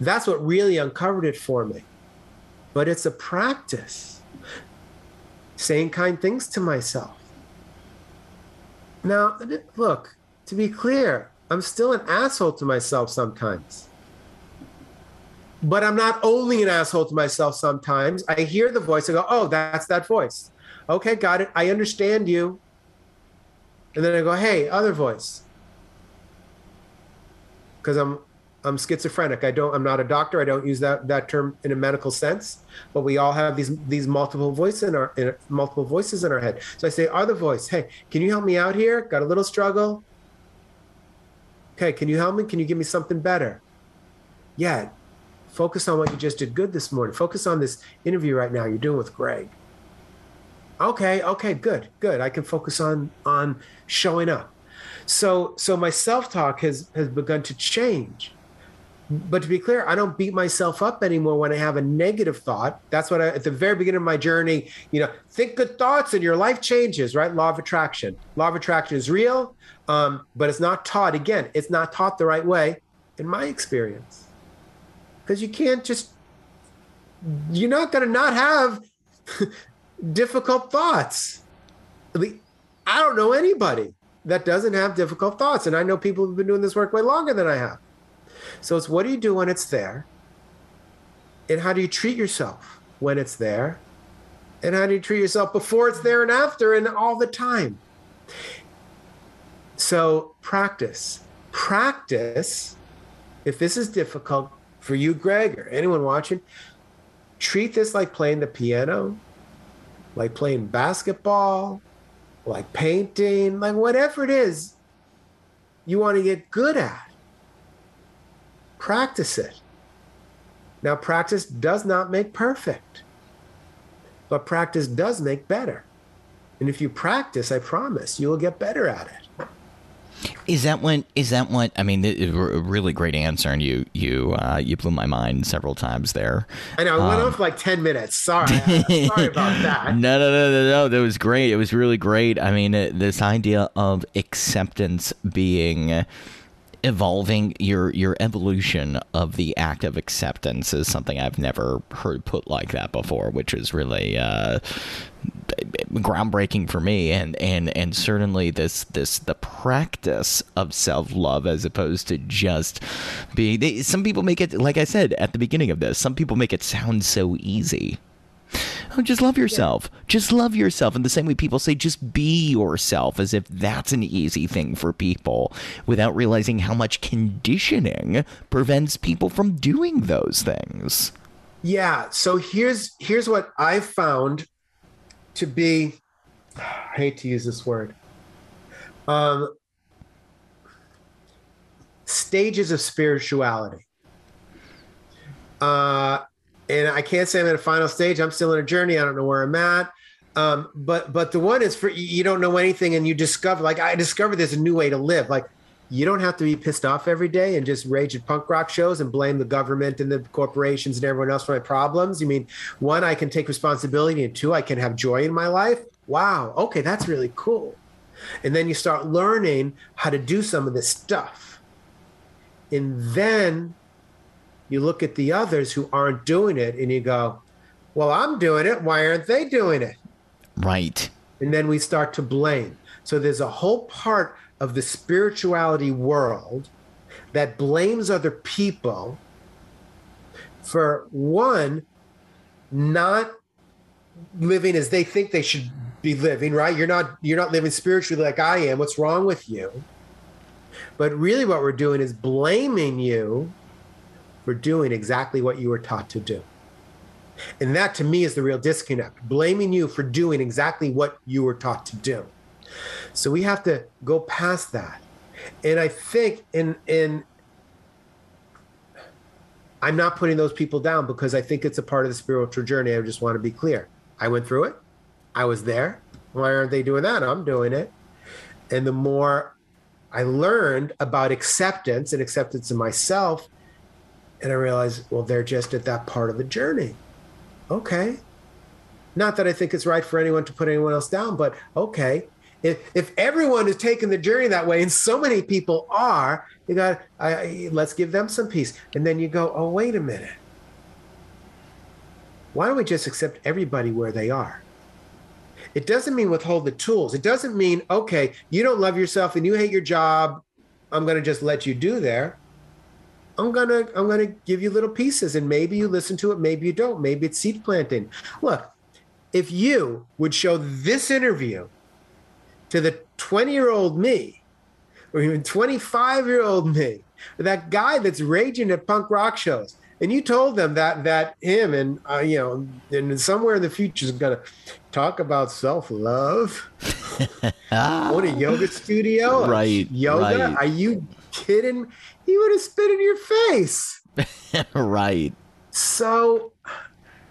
That's what really uncovered it for me. But it's a practice saying kind things to myself. Now, look, to be clear, I'm still an asshole to myself sometimes. But I'm not only an asshole to myself sometimes. I hear the voice, I go, oh, that's that voice. Okay, got it. I understand you. And then I go, hey, other voice. Because I'm I'm schizophrenic. I don't. I'm not a doctor. I don't use that that term in a medical sense. But we all have these these multiple voices in our in, multiple voices in our head. So I say, other voice, hey, can you help me out here? Got a little struggle. Okay, can you help me? Can you give me something better? Yeah. Focus on what you just did good this morning. Focus on this interview right now you're doing with Greg. Okay, okay, good, good. I can focus on on showing up. So so my self-talk has has begun to change but to be clear, I don't beat myself up anymore when I have a negative thought. That's what I, at the very beginning of my journey, you know, think good thoughts and your life changes, right? Law of attraction. Law of attraction is real, um, but it's not taught. Again, it's not taught the right way, in my experience. Because you can't just, you're not going to not have difficult thoughts. I don't know anybody that doesn't have difficult thoughts. And I know people who've been doing this work way longer than I have. So it's what do you do when it's there? And how do you treat yourself when it's there? And how do you treat yourself before it's there and after and all the time? So practice. Practice. If this is difficult for you, Greg, or anyone watching, treat this like playing the piano, like playing basketball, like painting, like whatever it is you want to get good at practice it. Now, practice does not make perfect, but practice does make better. And if you practice, I promise you will get better at it. Is that what? Is that what? I mean, a really great answer, and you you uh, you blew my mind several times there. I know. I went um, on for like ten minutes. Sorry, sorry about that. No, no, no, no, no. That was great. It was really great. I mean, this idea of acceptance being evolving your your evolution of the act of acceptance is something I've never heard put like that before, which is really uh, groundbreaking for me. And and and certainly this this the practice of self-love as opposed to just being they, some people make it like I said at the beginning of this some people make it sound so easy Oh, just love yourself. Yeah. Just love yourself. In the same way people say, just be yourself, as if that's an easy thing for people, without realizing how much conditioning prevents people from doing those things. Yeah. So here's here's what I found to be I hate to use this word. Um, stages of spirituality. Uh, and I can't say I'm at a final stage. I'm still in a journey. I don't know where I'm at. Um, but but the one is for you don't know anything and you discover like I discovered there's a new way to live. Like you don't have to be pissed off every day and just rage at punk rock shows and blame the government and the corporations and everyone else for my problems. You mean one, I can take responsibility, and two, I can have joy in my life. Wow, okay, that's really cool. And then you start learning how to do some of this stuff. And then you look at the others who aren't doing it and you go, well, I'm doing it. Why aren't they doing it? Right. And then we start to blame. So there's a whole part of the spirituality world that blames other people for one, not living as they think they should be living, right? You're not you're not living spiritually like I am. What's wrong with you? But really what we're doing is blaming you for doing exactly what you were taught to do. And that to me is the real disconnect, blaming you for doing exactly what you were taught to do. So we have to go past that. And I think in in I'm not putting those people down because I think it's a part of the spiritual journey. I just want to be clear. I went through it. I was there. Why aren't they doing that? I'm doing it. And the more I learned about acceptance and acceptance of myself, and I realized, well, they're just at that part of the journey. Okay. Not that I think it's right for anyone to put anyone else down, but okay. If, if everyone is taking the journey that way, and so many people are, you got, I, let's give them some peace. And then you go, oh, wait a minute. Why don't we just accept everybody where they are? It doesn't mean withhold the tools. It doesn't mean, okay, you don't love yourself and you hate your job. I'm going to just let you do there. I'm gonna I'm gonna give you little pieces, and maybe you listen to it, maybe you don't. Maybe it's seed planting. Look, if you would show this interview to the 20 year old me, or even 25 year old me, that guy that's raging at punk rock shows, and you told them that that him and uh, you know, and somewhere in the future is gonna talk about self love. Own a yoga studio, right? Yoga? Right. Are you kidding? he would have spit in your face. right. So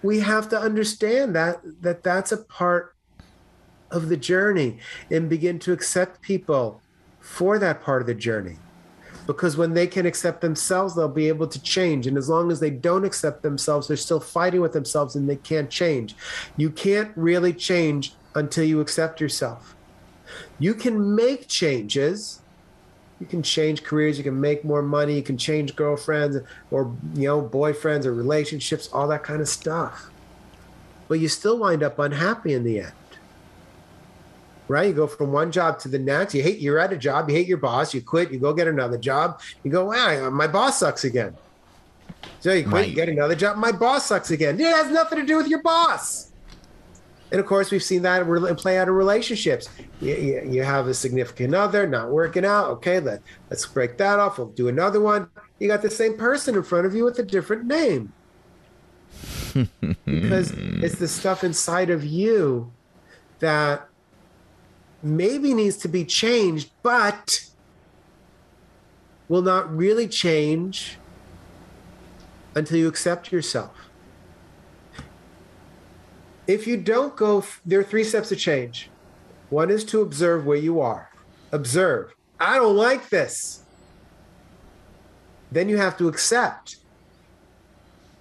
we have to understand that that that's a part of the journey and begin to accept people for that part of the journey. Because when they can accept themselves, they'll be able to change. And as long as they don't accept themselves, they're still fighting with themselves and they can't change. You can't really change until you accept yourself. You can make changes you can change careers you can make more money you can change girlfriends or you know boyfriends or relationships all that kind of stuff. But you still wind up unhappy in the end. Right? You go from one job to the next. You hate you're at a job you hate your boss you quit you go get another job you go wow my boss sucks again. So you quit right. you get another job my boss sucks again. It has nothing to do with your boss and of course, we've seen that play out in relationships. You, have a significant other not working out. Okay, let, let's break that off. We'll do another one. You got the same person in front of you with a different name. because it's the stuff inside of you that maybe needs to be changed, but will not really change until you accept yourself if you don't go, there are three steps to change. One is to observe where you are. Observe. I don't like this. Then you have to accept.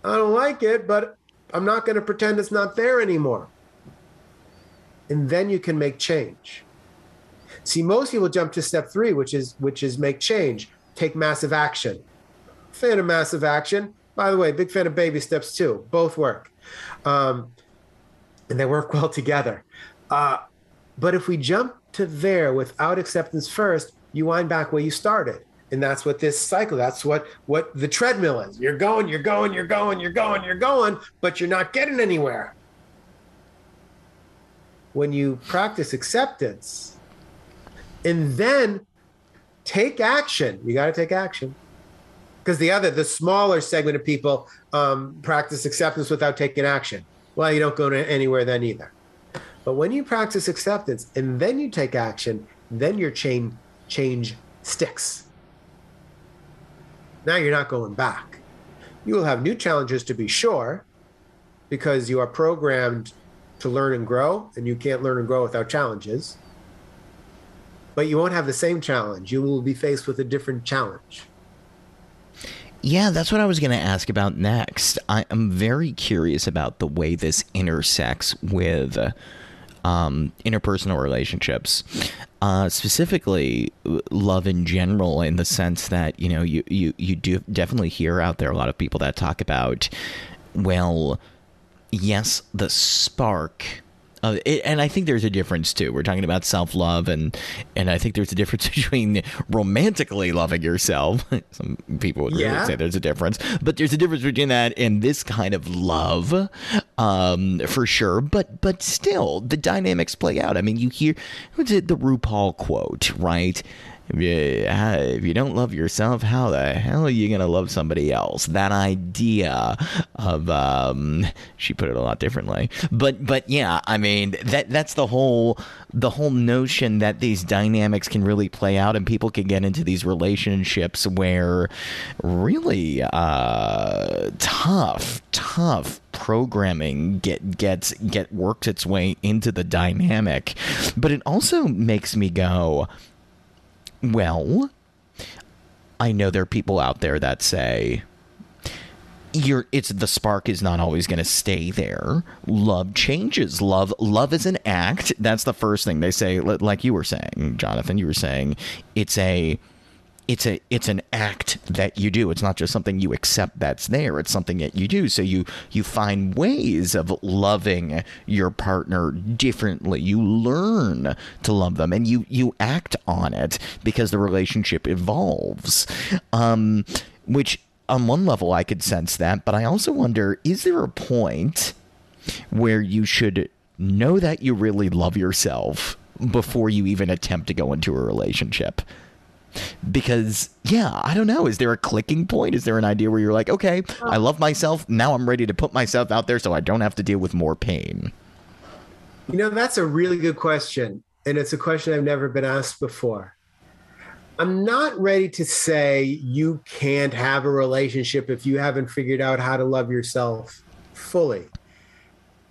I don't like it, but I'm not going to pretend it's not there anymore. And then you can make change. See, most people jump to step three, which is which is make change. take massive action. Fan of massive action. By the way, big fan of baby steps too. Both work. Um, and they work well together. Uh, but if we jump to there without acceptance first, you wind back where you started. And that's what this cycle, that's what what the treadmill is. You're going, you're going, you're going, you're going, you're going, but you're not getting anywhere. When you practice acceptance and then take action, you got to take action. Because the other, the smaller segment of people um, practice acceptance without taking action. Well, you don't go to anywhere then either. But when you practice acceptance and then you take action, then your chain change sticks. Now you're not going back. You will have new challenges to be sure, because you are programmed to learn and grow, and you can't learn and grow without challenges. But you won't have the same challenge. You will be faced with a different challenge. Yeah, that's what I was going to ask about next. I am very curious about the way this intersects with um, interpersonal relationships, uh, specifically love in general, in the sense that you know you you you do definitely hear out there a lot of people that talk about, well, yes, the spark uh, it, and I think there's a difference too. We're talking about self love, and and I think there's a difference between romantically loving yourself. Some people would really yeah. say there's a difference, but there's a difference between that and this kind of love, um, for sure. But but still, the dynamics play out. I mean, you hear what's it, the RuPaul quote, right? If you, if you don't love yourself, how the hell are you going to love somebody else? That idea of, um, she put it a lot differently, but, but yeah, I mean, that, that's the whole, the whole notion that these dynamics can really play out and people can get into these relationships where really, uh, tough, tough programming get gets get worked its way into the dynamic but it also makes me go well, I know there are people out there that say you're it's the spark is not always going to stay there. Love changes. Love love is an act. That's the first thing they say like you were saying, Jonathan, you were saying it's a it's a it's an act that you do. It's not just something you accept that's there. It's something that you do. So you you find ways of loving your partner differently. You learn to love them and you you act on it because the relationship evolves. Um, which on one level I could sense that, but I also wonder is there a point where you should know that you really love yourself before you even attempt to go into a relationship? Because yeah i don't know. Is there a clicking point? Is there an idea where you're like okay i love myself. Now i'm ready to put myself out there so i don't have to deal with more pain. You know that's a really good question and it's a question i've never been asked before. I'm not ready to say you can't have a relationship if you haven't figured out how to love yourself fully.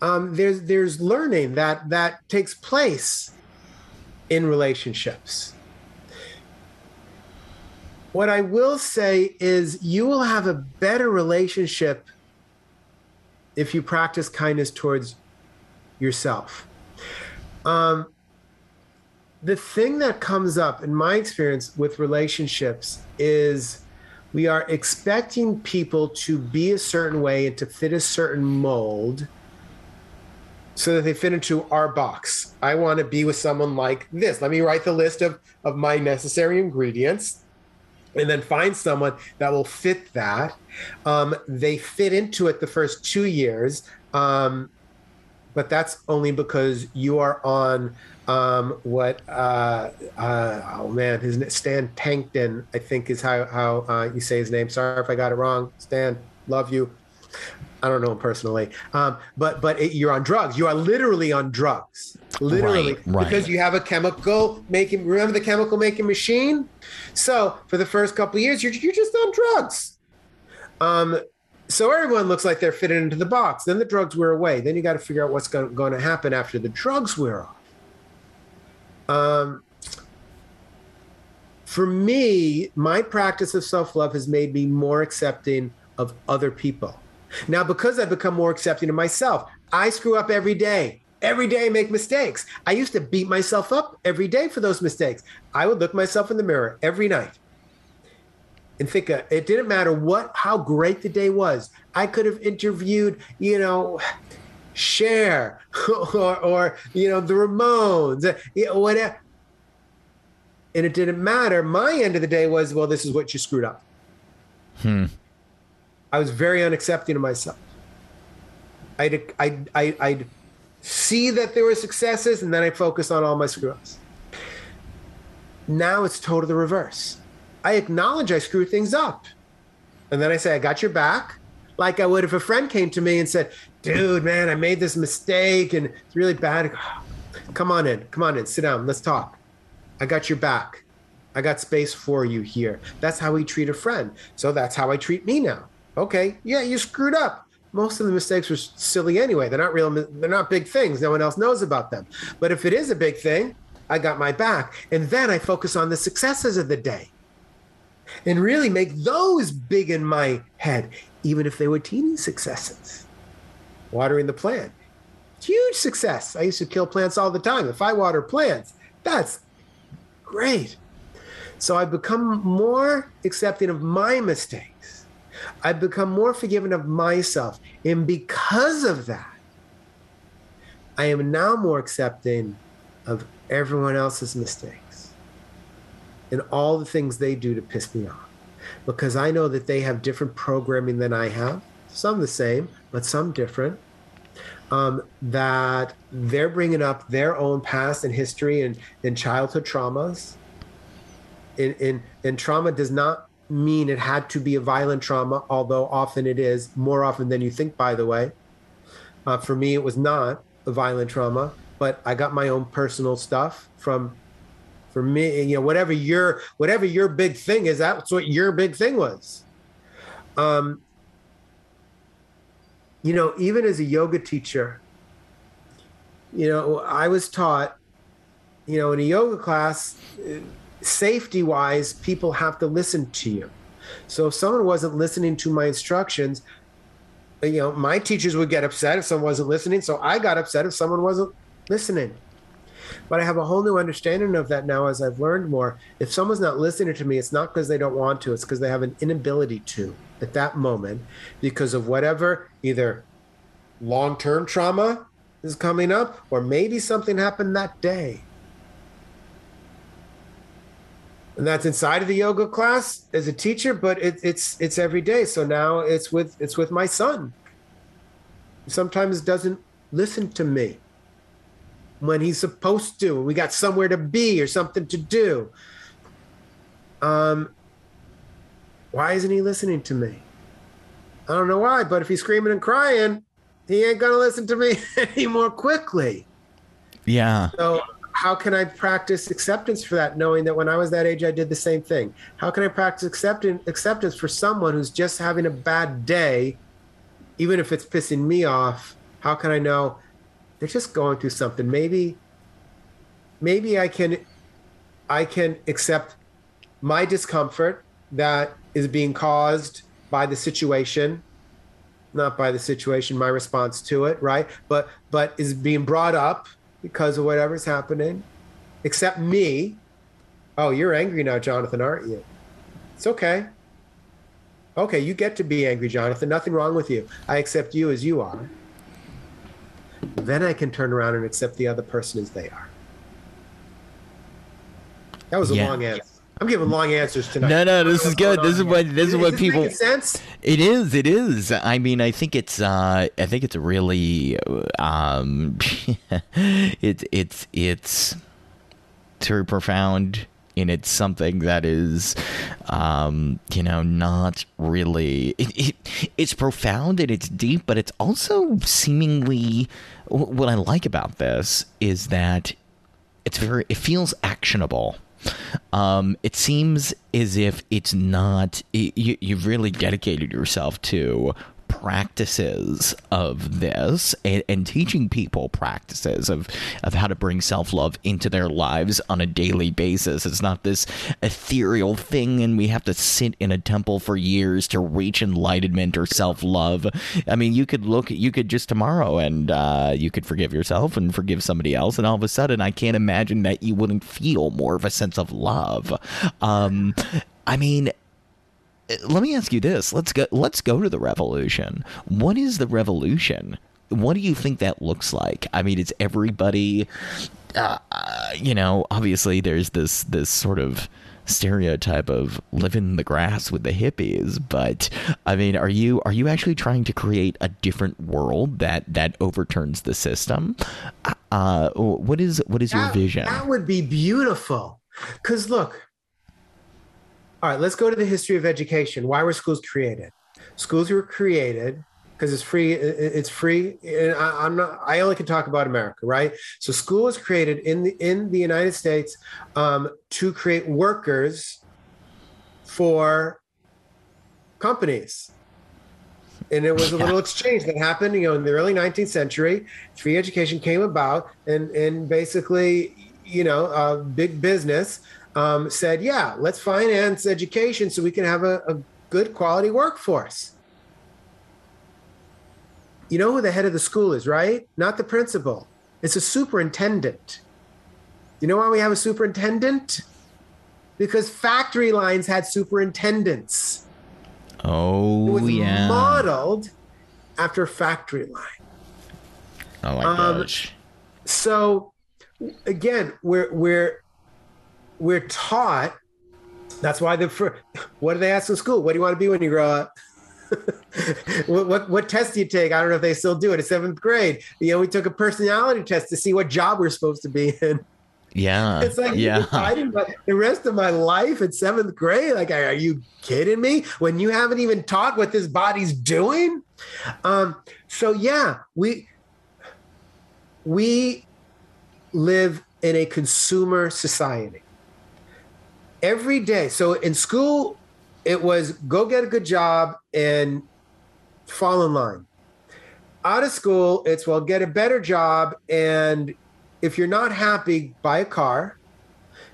Um, there's there's learning that that takes place in relationships what I will say is you will have a better relationship if you practice kindness towards yourself. Um, the thing that comes up in my experience with relationships is we are expecting people to be a certain way and to fit a certain mold so that they fit into our box. I want to be with someone like this. Let me write the list of, of my necessary ingredients and then find someone that will fit that. Um, they fit into it the first two years, um, but that's only because you are on um, what uh, uh, oh man, his name, Stan Tatkin, I think is how how uh, you say his name. Sorry if I got it wrong, Stan. Love you. I don't know him personally, um, but but it, you're on drugs. You are literally on drugs, literally right, right. because you have a chemical making. Remember the chemical making machine? So for the first couple years, you're you're just on drugs. Um, so everyone looks like they're fitted into the box. Then the drugs wear away. Then you got to figure out what's going, to happen after the drugs wear off. Um, for me, my practice of self love has made me more accepting of other people. Now, because I've become more accepting of myself, I screw up every day. Every day I make mistakes. I used to beat myself up every day for those mistakes. I would look myself in the mirror every night and think of, it didn't matter what how great the day was. I could have interviewed, you know, Cher or, or you know the Ramones, you know, whatever. And it didn't matter. My end of the day was, well, this is what you screwed up. Hmm. I was very unaccepting of myself. I'd, I'd, I'd, I'd see that there were successes and then I focus on all my screw ups. Now it's totally the reverse. I acknowledge I screw things up. And then I say, I got your back. Like I would if a friend came to me and said, Dude, man, I made this mistake and it's really bad. Come on in. Come on in. Sit down. Let's talk. I got your back. I got space for you here. That's how we treat a friend. So that's how I treat me now. Okay. Yeah, you screwed up. Most of the mistakes were silly anyway. They're not real, they're not big things. No one else knows about them. But if it is a big thing, I got my back. And then I focus on the successes of the day and really make those big in my head, even if they were teeny successes. Watering the plant, huge success. I used to kill plants all the time. If I water plants, that's great. So I've become more accepting of my mistakes. I've become more forgiving of myself. And because of that, I am now more accepting of everyone else's mistakes and all the things they do to piss me off. Because I know that they have different programming than I have, some the same, but some different. Um, that they're bringing up their own past and history and, and childhood traumas. And, and, and trauma does not mean it had to be a violent trauma, although often it is, more often than you think, by the way. Uh, for me, it was not a violent trauma but I got my own personal stuff from for me, you know, whatever your whatever your big thing is, that's what your big thing was. Um, you know, even as a yoga teacher, you know, I was taught, you know, in a yoga class, safety wise, people have to listen to you. So if someone wasn't listening to my instructions, you know, my teachers would get upset if someone wasn't listening. So I got upset if someone wasn't listening. But I have a whole new understanding of that now as I've learned more. If someone's not listening to me, it's not because they don't want to, it's because they have an inability to at that moment because of whatever either long term trauma is coming up or maybe something happened that day. And that's inside of the yoga class as a teacher, but it, it's it's every day. So now it's with it's with my son. Sometimes doesn't listen to me when he's supposed to. We got somewhere to be or something to do. Um, why isn't he listening to me? I don't know why, but if he's screaming and crying, he ain't gonna listen to me any more quickly. Yeah. So how can I practice acceptance for that, knowing that when I was that age, I did the same thing? How can I practice acceptance acceptance for someone who's just having a bad day, even if it's pissing me off? How can I know they're just going through something. Maybe, maybe I can, I can accept my discomfort that is being caused by the situation, not by the situation, my response to it, right? But but is being brought up because of whatever's happening. except me. Oh, you're angry now, Jonathan, aren't you? It's okay. Okay, you get to be angry, Jonathan. Nothing wrong with you. I accept you as you are then I can turn around and accept the other person as they are. That was a yeah. long answer. I'm giving long answers tonight. No, no, this is good. This is what this is, is what people. sense? It is. It is. I mean, I think it's. Uh, I think it's really. Um, it's it's it's very profound and it's something that is um, you know not really it, it, it's profound and it's deep but it's also seemingly what i like about this is that it's very it feels actionable um, it seems as if it's not you, you've really dedicated yourself to practices of this and, and teaching people practices of, of how to bring self love into their lives on a daily basis. It's not this ethereal thing and we have to sit in a temple for years to reach enlightenment or self love. I mean, you could look, you could just tomorrow and uh, you could forgive yourself and forgive somebody else, and all of a sudden, I can't imagine that you wouldn't feel more of a sense of love. Um, I mean, let me ask you this. Let's go. Let's go to the revolution. What is the revolution? What do you think that looks like? I mean, it's everybody. Uh, you know, obviously, there's this this sort of stereotype of living in the grass with the hippies but i mean are you are you actually trying to create a different world that that overturns the system uh what is what is your vision That would be beautiful. Because look, all right, let's go to the history of education. Why were schools created? Schools were created because it's free. It's free. And I, I'm not. I only can talk about America, right? So school was created in the in the United States um, to create workers for companies. And it was a little exchange that happened, you know, in the early 19th century. Free education came about, and and basically, you know, uh, big business um, said, "Yeah, let's finance education so we can have a, a good quality workforce." You know who the head of the school is, right? Not the principal. It's a superintendent. You know why we have a superintendent? Because factory lines had superintendents. Oh, It was yeah modeled after factory line. oh my um, gosh So again, we're we're we're taught. That's why the fir- what do they ask in school? What do you want to be when you grow up? what, what what test do you take? I don't know if they still do it. In seventh grade, you know, we took a personality test to see what job we're supposed to be in. yeah It's like yeah my, the rest of my life in seventh grade. Like, are you kidding me? When you haven't even taught what this body's doing. Um, so yeah, we we live in a consumer society. Every day. So in school, it was go get a good job and fall in line. Out of school, it's well, get a better job and if you're not happy, buy a car.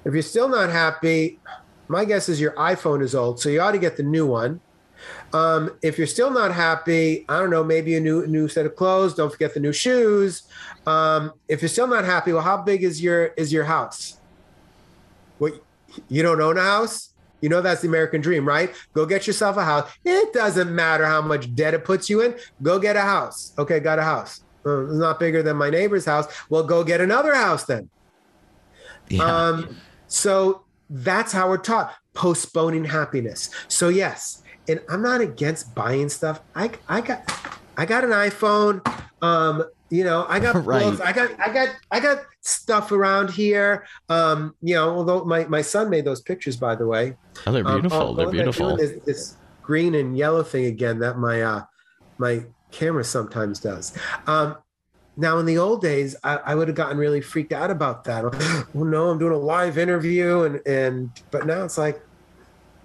If you're still not happy, my guess is your iPhone is old, so you ought to get the new one. Um, if you're still not happy, I don't know, maybe a new new set of clothes. Don't forget the new shoes. Um, if you're still not happy, well, how big is your is your house? You don't own a house? You know that's the American dream, right? Go get yourself a house. It doesn't matter how much debt it puts you in. Go get a house. Okay, got a house. Uh, it's not bigger than my neighbor's house. Well, go get another house then. yeah Um, so that's how we're taught postponing happiness. So yes, and I'm not against buying stuff. I I got I got an iPhone. Um, you know, I got Right. I got I got I got stuff around here. Um, you know, although my my son made those pictures, by the way. oh they're Um, beautiful oh, they're going beautiful This, this green and yellow thing again that my uh, my camera sometimes does. Um, now, in the old days, I, I would have gotten really freaked out about that. Oh no, I'm doing a live interview, and and but now it's like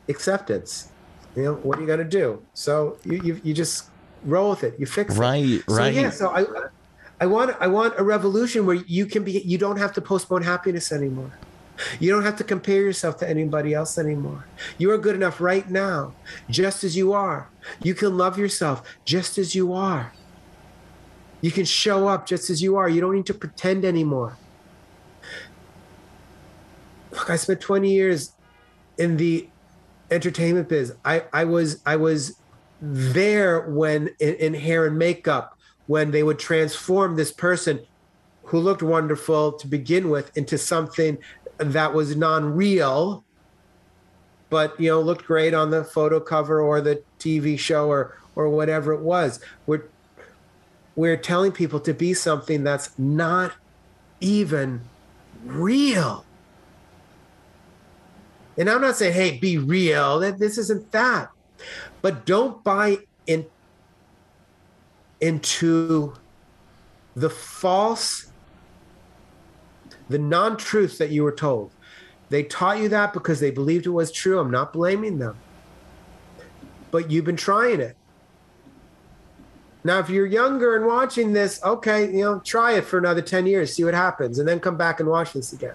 acceptance. You know, what are you gonna do? So you you, you just roll with it. You fix it. right So right yeah, so I I want I want a revolution where you can be you don't have to postpone happiness anymore. You don't have to compare yourself to anybody else anymore. You are good enough right now, just as you are. You can love yourself just as you are. You can show up just as you are. You don't need to pretend anymore. Look, I spent 20 years in the entertainment biz. I, I was I was there when in, in hair and makeup when they would transform this person who looked wonderful to begin with into something that was non-real but you know looked great on the photo cover or the TV show or or whatever it was. We're we're telling people to be something that's not even real. And I'm not saying hey be real. That this isn't that. But don't buy in into the false the non-truth that you were told. They taught you that because they believed it was true. I'm not blaming them. But you've been trying it. Now if you're younger and watching this okay you know try it for another 10 years see what happens and then come back and watch this again.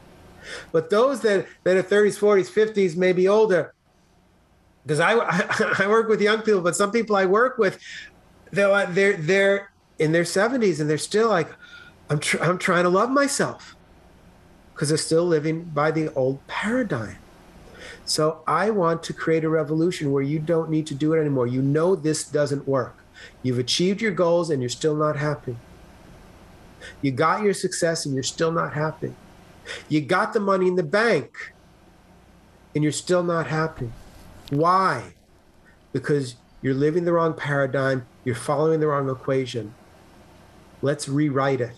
But those that that are 30s 40s 50s maybe older because I, I I work with young people, but some people I work with, they're they're they're in their seventies and they're still like, I'm tr- I'm trying to love myself, because they're still living by the old paradigm. So I want to create a revolution where you don't need to do it anymore. You know this doesn't work. You've achieved your goals and you're still not happy. You got your success and you're still not happy. You got the money in the bank and you're still not happy. Why? Because you're living the wrong paradigm, you're following the wrong equation. Let's rewrite it.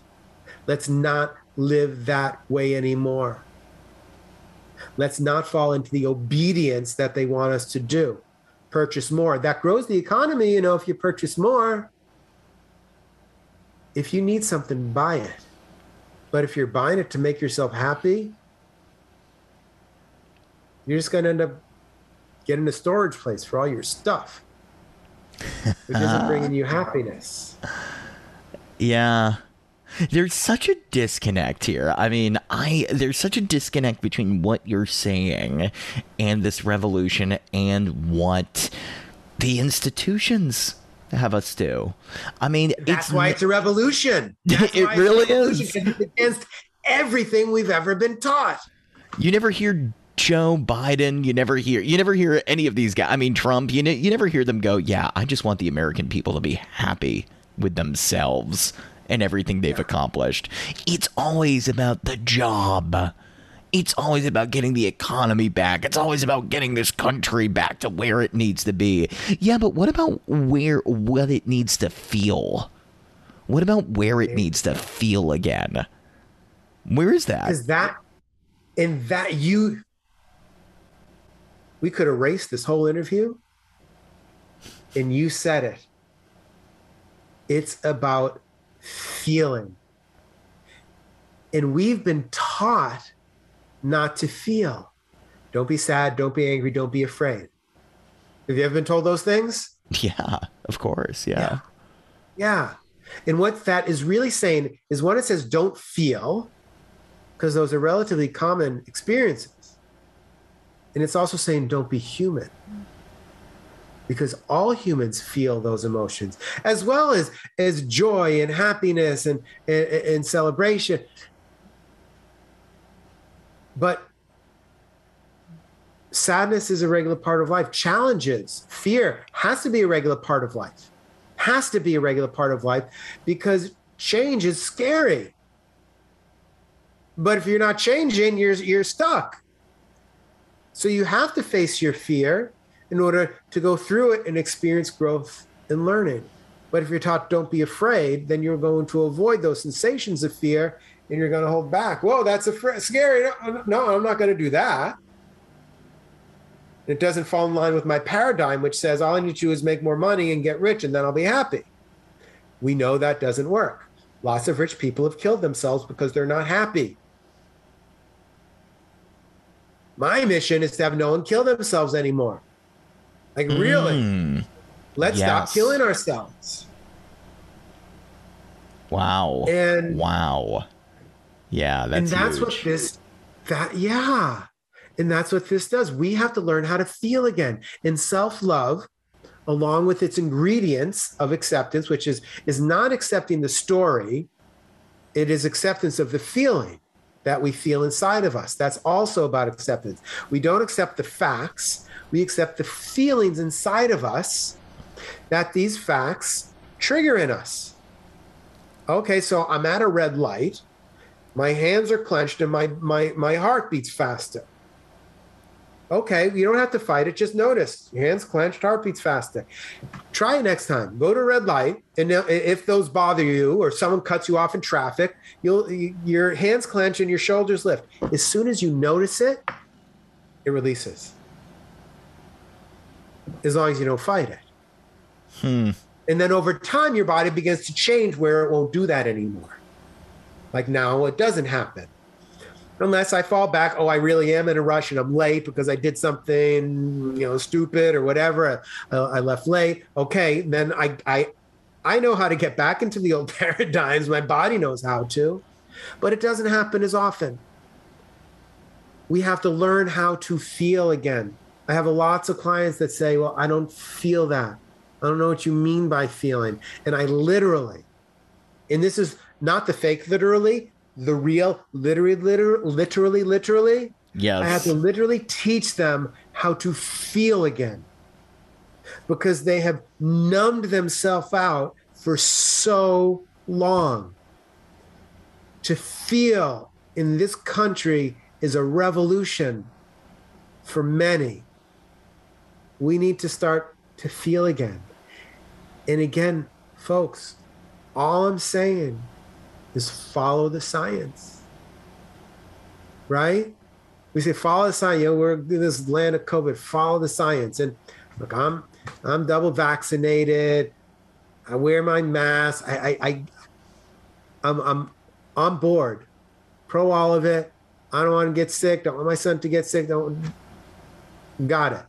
Let's not live that way anymore. Let's not fall into the obedience that they want us to do. Purchase more. That grows the economy, you know, if you purchase more. If you need something, buy it. But if you're buying it to make yourself happy, you're just going to end up getting a storage place for all your stuff. Which isn't bringing you happiness. Yeah. There's such a disconnect here. I mean, I there's such a disconnect between what you're saying and this revolution and what the institutions have us do. I mean, That's it's why it's a revolution. That's It really revolution, is. against everything we've ever been taught. you never hear Joe Biden, you never hear you never hear any of these guys. I mean Trump, you ne- you never hear them go, "Yeah, I just want the American people to be happy with themselves and everything they've accomplished." It's always about the job. It's always about getting the economy back. It's always about getting this country back to where it needs to be. Yeah, but what about where what it needs to feel? What about where it needs to feel again? Where is that? Is that, in that you, we could erase this whole interview and you said it. It's about feeling. And we've been taught not to feel. Don't be sad, don't be angry, don't be afraid. Have you ever been told those things? Yeah, of course. Yeah. Yeah. And what that is really saying is when it says don't feel, because those are relatively common experiences. And it's also saying don't be human. Because all humans feel those emotions, as well as as joy and happiness and, and, and celebration. But sadness is a regular part of life. Challenges, fear has to be a regular part of life has to be a regular part of life because change is scary. But if you're not changing, you're you're stuck. So you have to face your fear in order to go through it and experience growth and learning. But if you're taught don't be afraid, then you're going to avoid those sensations of fear and you're going to hold back. Whoa, that's a fr- scary. No, no, I'm not going to do that. It doesn't fall in line with my paradigm, which says all I need to do is make more money and get rich and then I'll be happy. We know that doesn't work. Lots of rich people have killed themselves because they're not happy. My mission is to have no one kill themselves anymore. Like, really? Mm, Let's stop killing ourselves. wow. And wow. Yeah, that's and that's huge. what this that yeah and that's what this does we have to learn how to feel again and self-love along with its ingredients of acceptance which is is not accepting the story it is acceptance of the feeling that we feel inside of us. That's also about acceptance. We don't accept the facts. We accept the feelings inside of us that these facts trigger in us. Okay so i'm at a red light. My hands are clenched and my my my heart beats faster okay you don't have to fight it just notice. Your hands clenched heart beats faster. Try it next time. Go to a red light and if those bother you or someone cuts you off in traffic you'll your hands clench and your shoulders lift. As soon as you notice it it releases. As long as you don't fight it. Hmm. and then over time your body begins to change where it won't do that anymore. Like now it doesn't happen. Unless I fall back, oh, I really am in a rush and I'm late because I did something, you know, stupid or whatever. I, I left late. Okay, then I, I, I know how to get back into the old paradigms. My body knows how to, but it doesn't happen as often. We have to learn how to feel again. I have lots of clients that say, well, I don't feel that. I don't know what you mean by feeling. And I literally, and this is not the fake literally, the real literally, literally, literally, literally. Yes. I had to literally teach them how to feel again because they have numbed themselves out for so long. To feel in this country is a revolution for many. We need to start to feel again. And again, folks, all I'm saying is follow the science. Right? We say follow the science. You know, we're in this land of COVID. Follow the science. And look, I'm I'm double vaccinated. I wear my mask. I I, I I'm I'm on board. Pro all of it. I don't want to get sick. Don't want my son to get sick. Don't got it.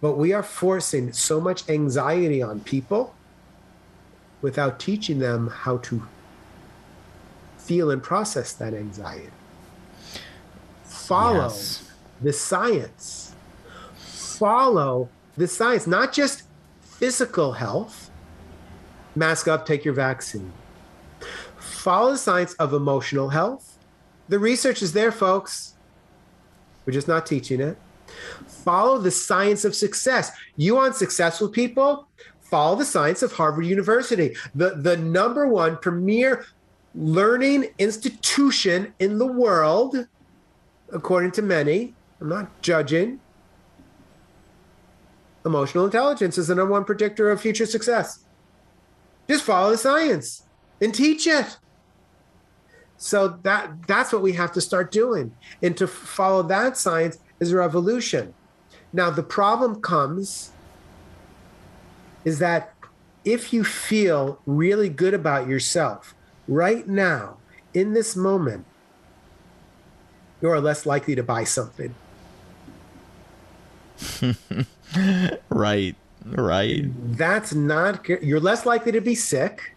But we are forcing so much anxiety on people without teaching them how to feel and process that anxiety. Follow Yes. the science. Follow the science, not just physical health. Mask up, take your vaccine. Follow the science of emotional health. The research is there, folks. We're just not teaching it. Follow the science of success. You want successful people? Follow the science of Harvard University, the, the number one premier learning institution in the world, according to many. I'm not judging. Emotional intelligence is the number one predictor of future success. Just follow the science and teach it. So that that's what we have to start doing. And to follow that science is a revolution. Now the problem comes is that if you feel really good about yourself right now in this moment, you are less likely to buy something. Right. Right. That's not good. You're less likely to be sick.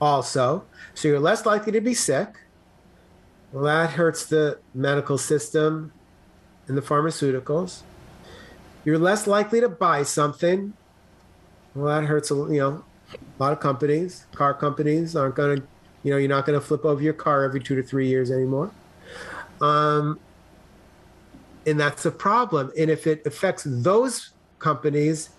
Also, so you're less likely to be sick. Well, that hurts the medical system and the pharmaceuticals. You're less likely to buy something. Well, that hurts a you know a lot of companies. Car companies aren't going to, you know, you're not going to flip over your car every two to three years anymore. Um, and that's a problem. And if it affects those companies,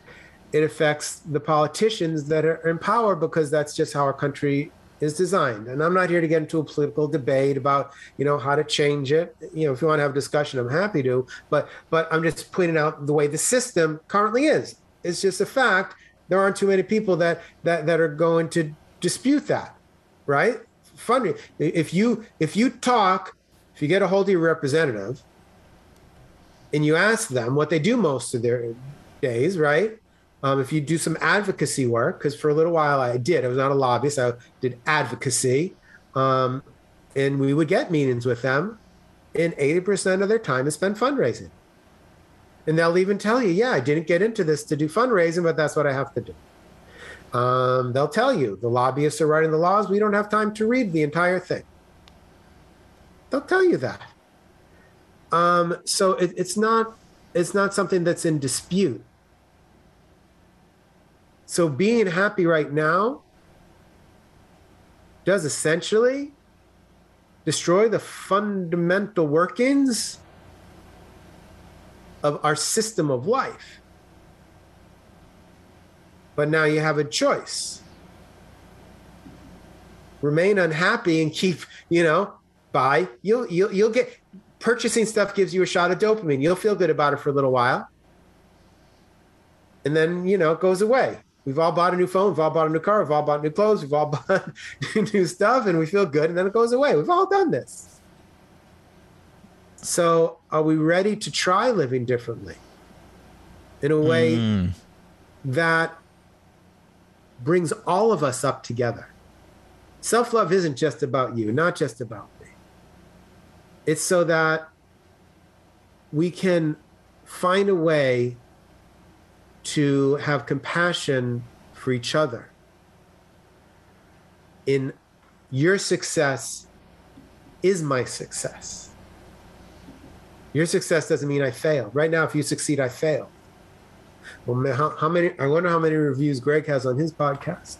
it affects the politicians that are in power because that's just how our country is designed. And I'm not here to get into a political debate about, you know, how to change it. You know, if you want to have a discussion, I'm happy to. But but I'm just pointing out the way the system currently is. It's just a fact. There aren't too many people that that that are going to dispute that, right? Funny. If you if you talk, if you get a hold of your representative and you ask them what they do most of their days, right? Um, if you do some advocacy work, because for a little while I did, I was not a lobbyist, I did advocacy, um, and we would get meetings with them, and 80% of their time is spent fundraising. And they'll even tell you, yeah, I didn't get into this to do fundraising, but that's what I have to do. Um, they'll tell you the lobbyists are writing the laws. We don't have time to read the entire thing. They'll tell you that. Um, so it, it's not it's not something that's in dispute. So being happy right now does essentially destroy the fundamental workings of our system of life. But now you have a choice. Remain unhappy and keep, you know, buy. You'll you'll you'll get purchasing stuff gives you a shot of dopamine. You'll feel good about it for a little while. And then, you know, it goes away. We've all bought a new phone, we've all bought a new car, we've all bought new clothes, we've all bought new stuff, and we feel good, and then it goes away. We've all done this. So, are we ready to try living differently in a way Mm. that brings all of us up together? Self love isn't just about you, not just about me. It's so that we can find a way to have compassion for each other. In your success is my success. Your success doesn't mean I failed. Right now, if you succeed, I fail. Well, man, how, how many? I wonder how many reviews Greg has on his podcast.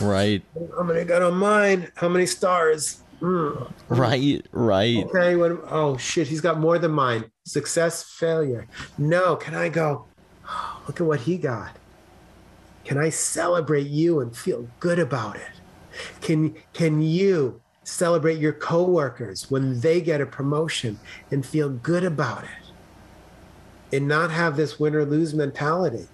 Right. How many gonna go mine. How many stars? Mm. Right. Right. Okay. What, oh shit, he's got more than mine. Success, failure. No. Can I go? "Oh, look at what he got. Can I celebrate you and feel good about it? Can Can you celebrate your coworkers when they get a promotion and feel good about it, and not have this win or lose mentality?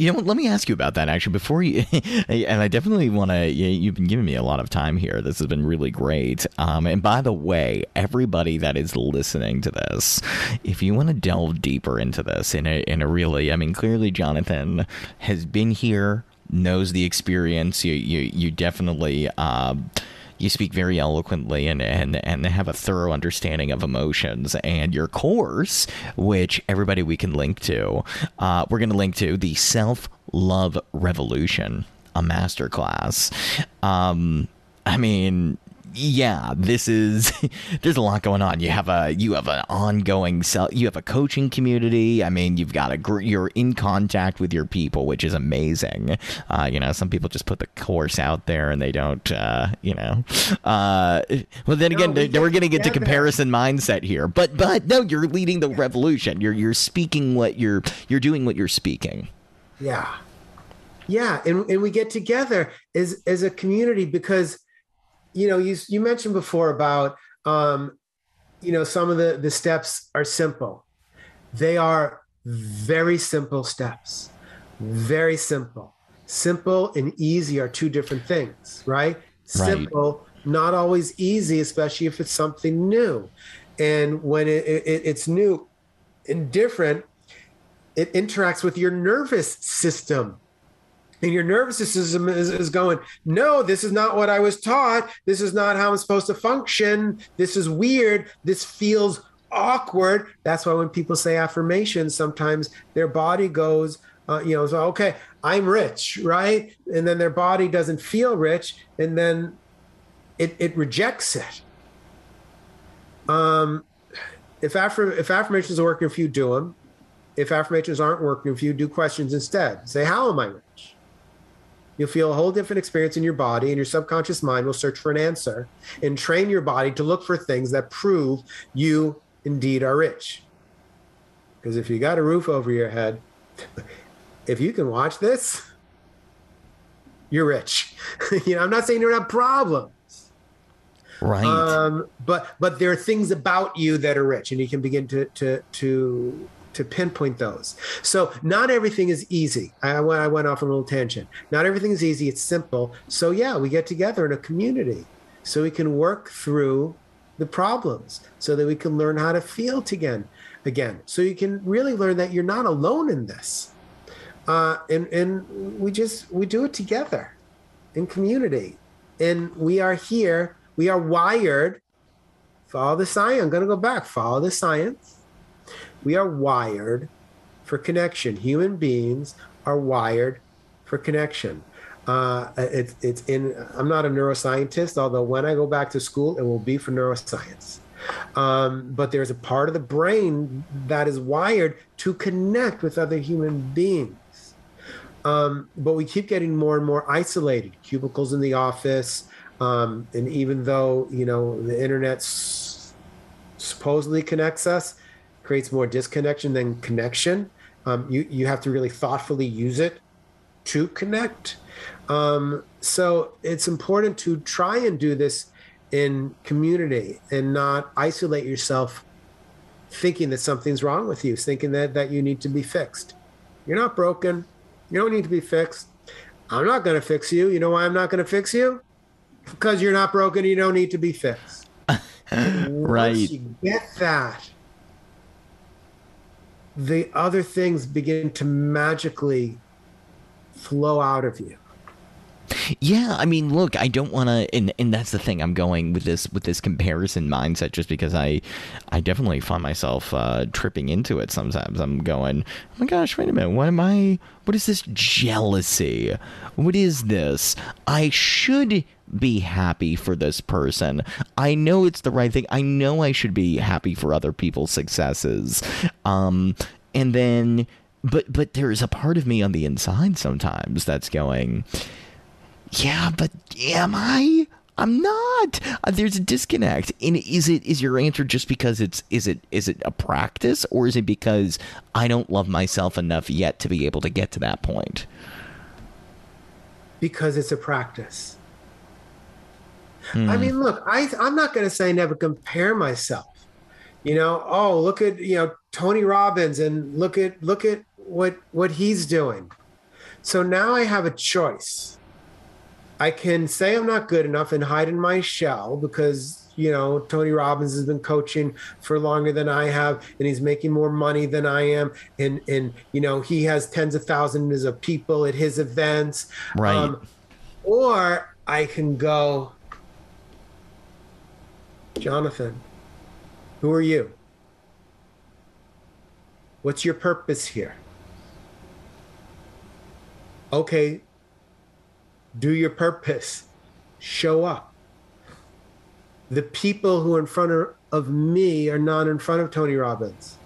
You know? Let me ask you about that actually before you. and I definitely want to. You've been giving me a lot of time here. This has been really great. Um, and by the way, everybody that is listening to this, if you want to delve deeper into this in a in a really, I mean, clearly Jonathan has been here, knows the experience. You you you definitely. Uh, you speak very eloquently and, and and have a thorough understanding of emotions and your course which everybody we can link to uh, we're going to link to the self love revolution a masterclass. Um, i mean yeah, this is there's a lot going on. You have a you have an ongoing sell. You have a coaching community. I mean, you've got a gr- you're in contact with your people, which is amazing. Uh, you know, some people just put the course out there and they don't. Uh, you know, uh, well then again, we we're get getting into comparison mindset here. But but no, you're leading the revolution. You're you're speaking what you're you're doing what you're speaking. Yeah. Yeah. And, and we get together as, as a community because, you know, you, you mentioned before about, um, you know, some of the, the steps are simple. They are very simple steps, very simple. Simple and easy are two different things, right? Simple, not always easy, especially if it's something new. And when it, it, it's new and different, it interacts with your nervous system and your nervous system is, is going no this is not what i was taught. This is not how i'm supposed to function. This is weird. This feels awkward. That's why when people say affirmations sometimes their body goes uh, you know so okay i'm rich right? And then their body doesn't feel rich and then it, it rejects it. Um if if affirmations are working for you do them if affirmations aren't working for you, do questions instead. Say, How am I rich? You'll feel a whole different experience in your body, and your subconscious mind will search for an answer and train your body to look for things that prove you indeed are rich. Because if you got a roof over your head, if you can watch this, you're rich. you know, I'm not saying you don't have problems. Right. Um, but but there are things about you that are rich, and you can begin to to to to pinpoint those. So not everything is easy. I went I went off on a little tangent. Not everything is easy. It's simple. So yeah, we get together in a community so we can work through the problems, so that we can learn how to feel again, again. So you can really learn that you're not alone in this. Uh, and and we just we do it together in community and we are here we are wired follow the science i'm going to go back follow the science we are wired for connection. Human beings are wired for connection. Uh, it's it's in i'm not a neuroscientist although when i go back to school it will be for neuroscience. Um, but there's a part of the brain that is wired to connect with other human beings. Um, but we keep getting more and more isolated. Cubicles in the office um, and even though you know the internet s- supposedly connects us creates more disconnection than connection um, you you have to really thoughtfully use it to connect um, so it's important to try and do this in community and not isolate yourself thinking that something's wrong with you thinking that that you need to be fixed you're not broken you don't need to be fixed. I'm not going to fix you. You know why I'm not going to fix you? Because you're not broken. You don't need to be fixed. Right. Once you get that, the other things begin to magically flow out of you. Yeah, I mean, look, I don't want to, and and that's the thing. I'm going with this with this comparison mindset, just because I, I definitely find myself uh, tripping into it sometimes. I'm going, oh my gosh, wait a minute, what am I? What is this jealousy? What is this? I should be happy for this person. I know it's the right thing. I know I should be happy for other people's successes. Um, and then, but but there's a part of me on the inside sometimes that's going Yeah, but am I? I'm not. Uh, there's a disconnect. And is it is your answer just because it's is it is it a practice or is it because I don't love myself enough yet to be able to get to that point? Because it's a practice. I mean, look, I I'm not going to say never compare myself. You know, oh, look at, you know, Tony Robbins and look at look at what what he's doing. So now I have a choice. I can say I'm not good enough and hide in my shell because you know Tony Robbins has been coaching for longer than I have and he's making more money than I am. And and you know he has tens of thousands of people at his events. Um, Right. or I can go Jonathan who are you? What's your purpose here? Okay do your purpose. Show up. The people who are in front of, me are not in front of tony robbins.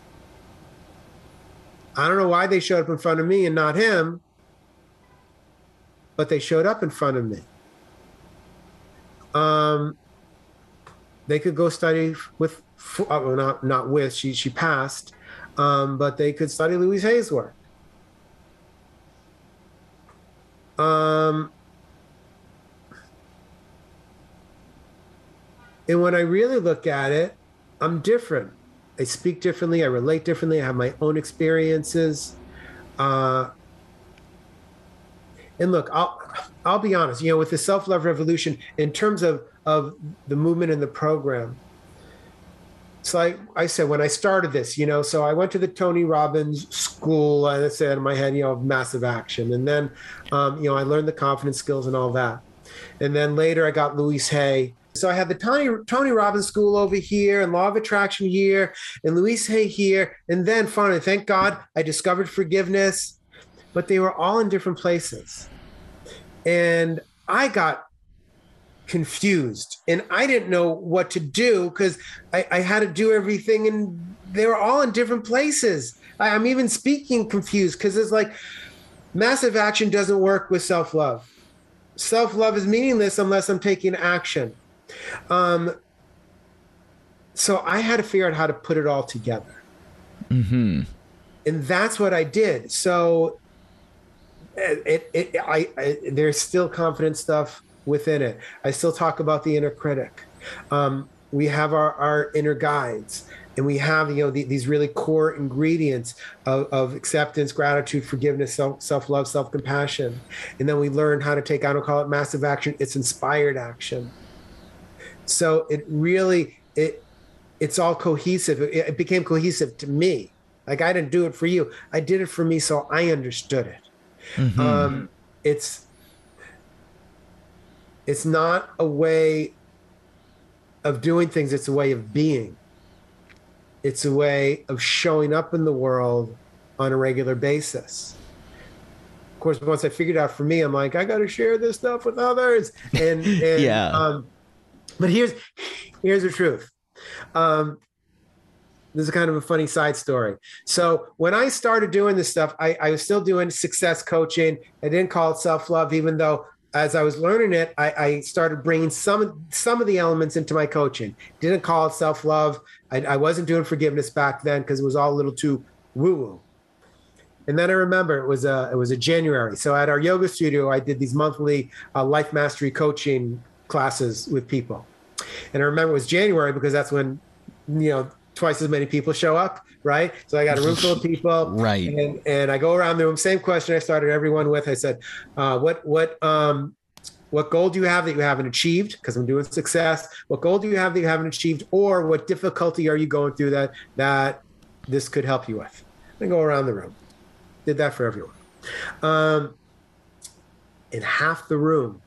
I don't know why they showed up in front of me and not him but they showed up in front of me. Um they could go study with uh, well, not not with she she passed um but they could study louise Hay's work. Um And when I really look at it, I'm different. I speak differently. I relate differently. I have my own experiences. Uh, and look, I'll I'll be honest. You know, with the self love revolution, in terms of of the movement and the program, it's like I said when I started this. You know, so I went to the Tony Robbins school. I said in my head, you know, massive action, and then, um, you know, I learned the confidence skills and all that, and then later I got Louise Hay. So I had the Tony Tony Robbins School over here, and Law of Attraction here, and Louise Hay here, and then finally, thank God, I discovered forgiveness. But they were all in different places, and I got confused, and I didn't know what to do because I, I had to do everything, and they were all in different places. I, I'm even speaking confused because it's like massive action doesn't work with self love. Self love is meaningless unless I'm taking action. Um, so I had to figure out how to put it all together. Mm-hmm. And that's what I did. So it, it, it I, I, there's still confident stuff within it. I still talk about the inner critic. Um, we have our, our inner guides and we have you know the, these really core ingredients of, of acceptance gratitude forgiveness self, self-love self-compassion and then we learn how to take i don't call it massive action it's inspired action so it really it it's all cohesive. It, it became cohesive to me. Like i didn't do it for you. I did it for me so i understood it. Um it's it's not a way of doing things. It's a way of being. It's a way of showing up in the world on a regular basis. Of course once i figured out for me i'm like i got to share this stuff with others. And, and Yeah. um but here's here's the truth um this is kind of a funny side story. So when I started doing this stuff, I, I was still doing success coaching. I didn't call it self love, even though as I was learning it, I, I started bringing some some of the elements into my coaching. Didn't call it self love. I, I wasn't doing forgiveness back then because it was all a little too woo woo. And then I remember it was a it was a January. So at our yoga studio, I did these monthly uh, life mastery coaching classes with people. And I remember it was January because that's when you know twice as many people show up, right? So I got a room full of people, Right. And and I go around the room. Same question I started everyone with. I said, uh, "What what um what goal do you have that you haven't achieved? Because I'm doing success. What goal do you have that you haven't achieved, or what difficulty are you going through that that this could help you with?" And go around the room. Did that for everyone. Um, and half the room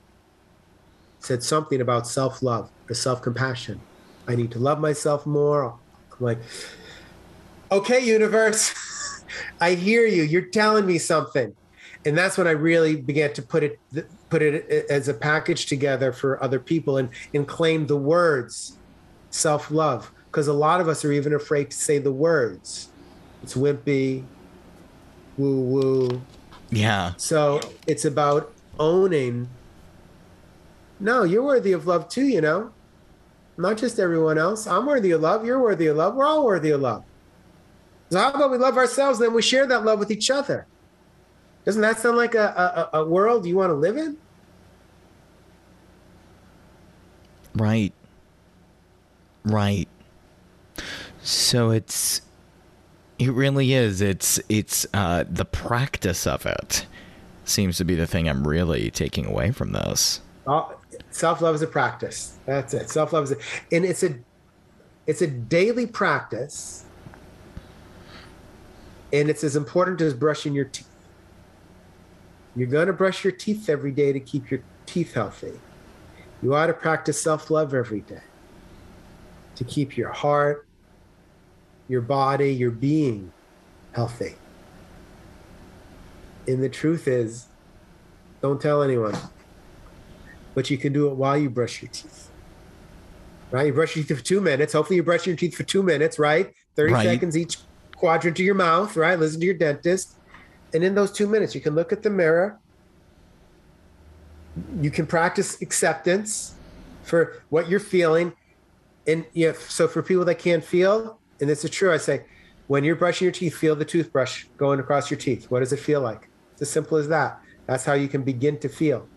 said something about self love or self compassion. I need to love myself more. I'm like, okay, universe, I hear you. You're telling me something. And that's when I really began to put it put it as a package together for other people and, and claim the words self love. Because a lot of us are even afraid to say the words. It's wimpy, woo woo, Yeah. so it's about owning No, you're worthy of love too, you know. Not just everyone else. I'm worthy of love. You're worthy of love. We're all worthy of love. So how about we love ourselves, then we share that love with each other? Doesn't that sound like a, a, a world you want to live in? Right. Right. So it's it really is. It's it's uh, the practice of it seems to be the thing I'm really taking away from this. Oh, self love is a practice. That's it. Self love is, a, and it's a it's a daily practice, and it's as important as brushing your teeth. You're going to brush your teeth every day to keep your teeth healthy. You ought to practice self love every day to keep your heart, your body, your being healthy. And the truth is, don't tell anyone, but you can do it while you brush your teeth. Right? You brush your teeth for two minutes. Hopefully, you brush your teeth for two minutes, right? 30 Right. seconds each quadrant to your mouth, right? Listen to your dentist. And in those two minutes, you can look at the mirror. You can practice acceptance for what you're feeling. And if so, for people that can't feel, and this is true, I say, when you're brushing your teeth, feel the toothbrush going across your teeth. What does it feel like? It's as simple as that. That's how you can begin to feel.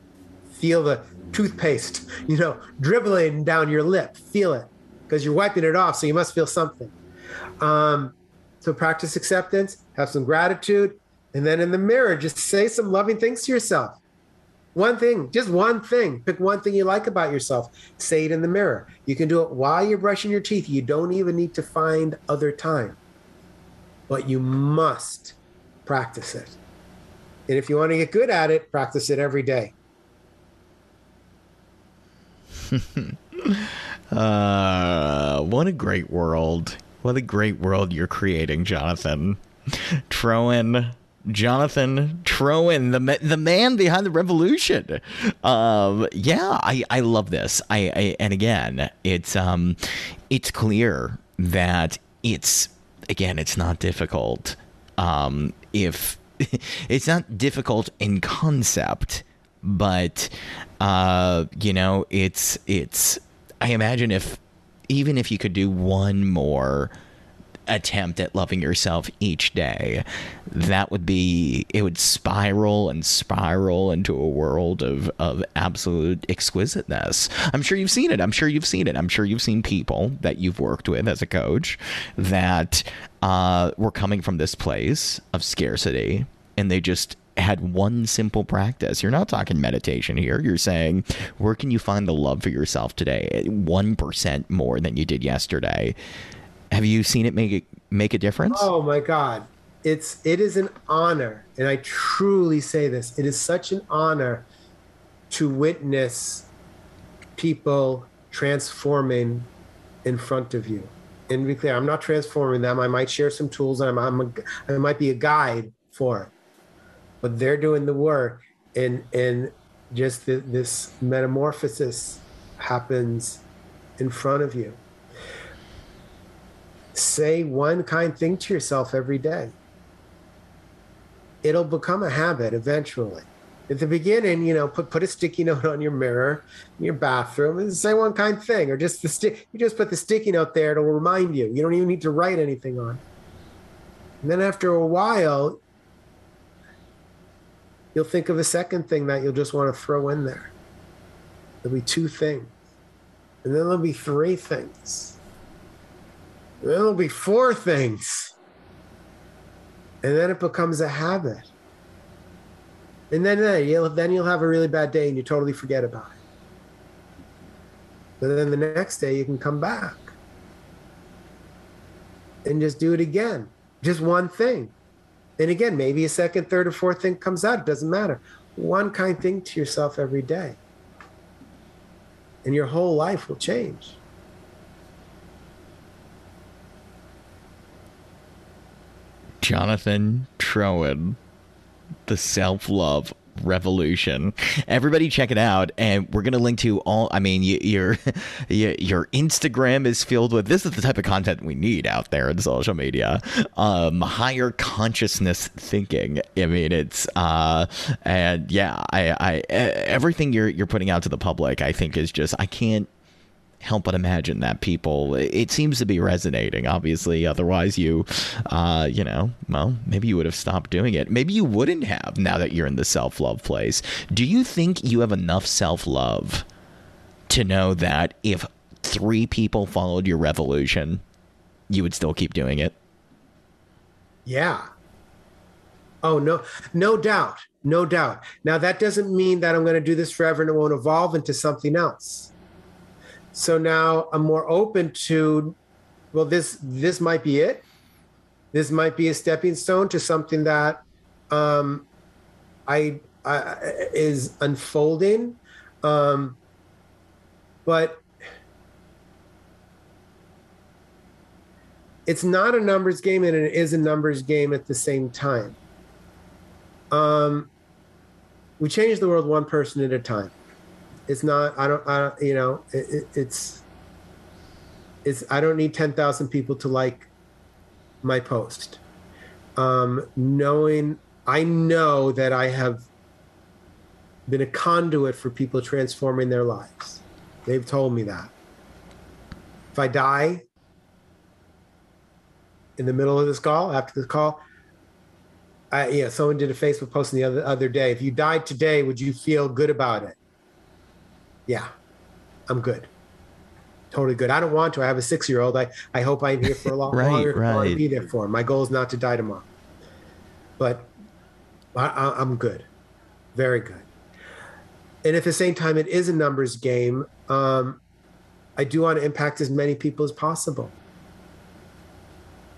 Feel the toothpaste, you know, dribbling down your lip. Feel it because you're wiping it off, so you must feel something. Um, so practice acceptance, have some gratitude, and then in the mirror, just say some loving things to yourself. One thing, just one thing. Pick one thing you like about yourself. Say it in the mirror. You can do it while you're brushing your teeth. You don't even need to find other time, but you must practice it. And if you want to get good at it, practice it every day. Uh, what a great world. What a great world you're creating, Jonathan. Troen, Jonathan Troen, the ma- the man behind the revolution. Um, yeah, I, I love this. I, I and again, it's um, it's clear that it's again, it's not difficult. Um, if it's not difficult in concept, but uh, you know, it's it's. I imagine if even if you could do one more attempt at loving yourself each day, that would be it would spiral and spiral into a world of of absolute exquisiteness. I'm sure you've seen it. I'm sure you've seen it. I'm sure you've seen people that you've worked with as a coach that uh, were coming from this place of scarcity and they just had one simple practice. You're not talking meditation here. You're saying, where can you find the love for yourself today? 1% more than you did yesterday. Have you seen it make make a difference? Oh my God. It's it is an honor, and I truly say this, it is such an honor to witness people transforming in front of you. And be clear, I'm not transforming them. I might share some tools and I'm, I'm a, I might be a guide for it. But they're doing the work and and just the, this metamorphosis happens in front of you say one kind thing to yourself every day. It'll become a habit eventually. At the beginning, you know, put put a sticky note on your mirror in your bathroom and say one kind thing, or just the stick. You just put the sticky note there; it'll remind you. You don't even need to write anything on. And then after a while, you'll think of a second thing that you'll just want to throw in there. There'll be two things, and then there'll be three things. There'll be four things. And then it becomes a habit. And then uh, you'll then you'll have a really bad day and you totally forget about it. But then the next day you can come back and just do it again. Just one thing. And again, maybe a second, third, or fourth thing comes out. It doesn't matter. One kind thing to yourself every day. And your whole life will change. Jonathan Troen, the self love revolution. Everybody check it out and we're gonna link to all i mean y- your your instagram is filled with this is the type of content we need out there in social media. Um higher consciousness thinking. I mean it's uh and yeah I, I everything you're you're putting out to the public i think is just i can't help but imagine that people it seems to be resonating obviously otherwise you uh you know well maybe you would have stopped doing it maybe you wouldn't have now that you're in the self-love place do you think you have enough self-love to know that if three people followed your revolution you would still keep doing it Yeah. Oh no, no doubt, no doubt. Now that doesn't mean that I'm going to do this forever and it won't evolve into something else. So now I'm more open to, well, this this might be it. This might be a stepping stone to something that um, I, I is unfolding. Um, but it's not a numbers game and it is a numbers game at the same time. Um, we change the world one person at a time. It's not. I don't. I don't you know. It, it, it's. It's. I don't need ten thousand people to like my post. Um, knowing, I know that I have been a conduit for people transforming their lives. They've told me that. If I die, in the middle of this call, after this call, I, yeah, someone did a Facebook post the other other day. If you died today, would you feel good about it? Yeah, I'm good. Totally good. I don't want to. I have a six year old. I, I hope I'm here for a long Right, longer. I want to right. be there for him. My goal is not to die tomorrow. But I, I, I'm good. Very good. And at the same time, it is a numbers game. Um, I do want to impact as many people as possible.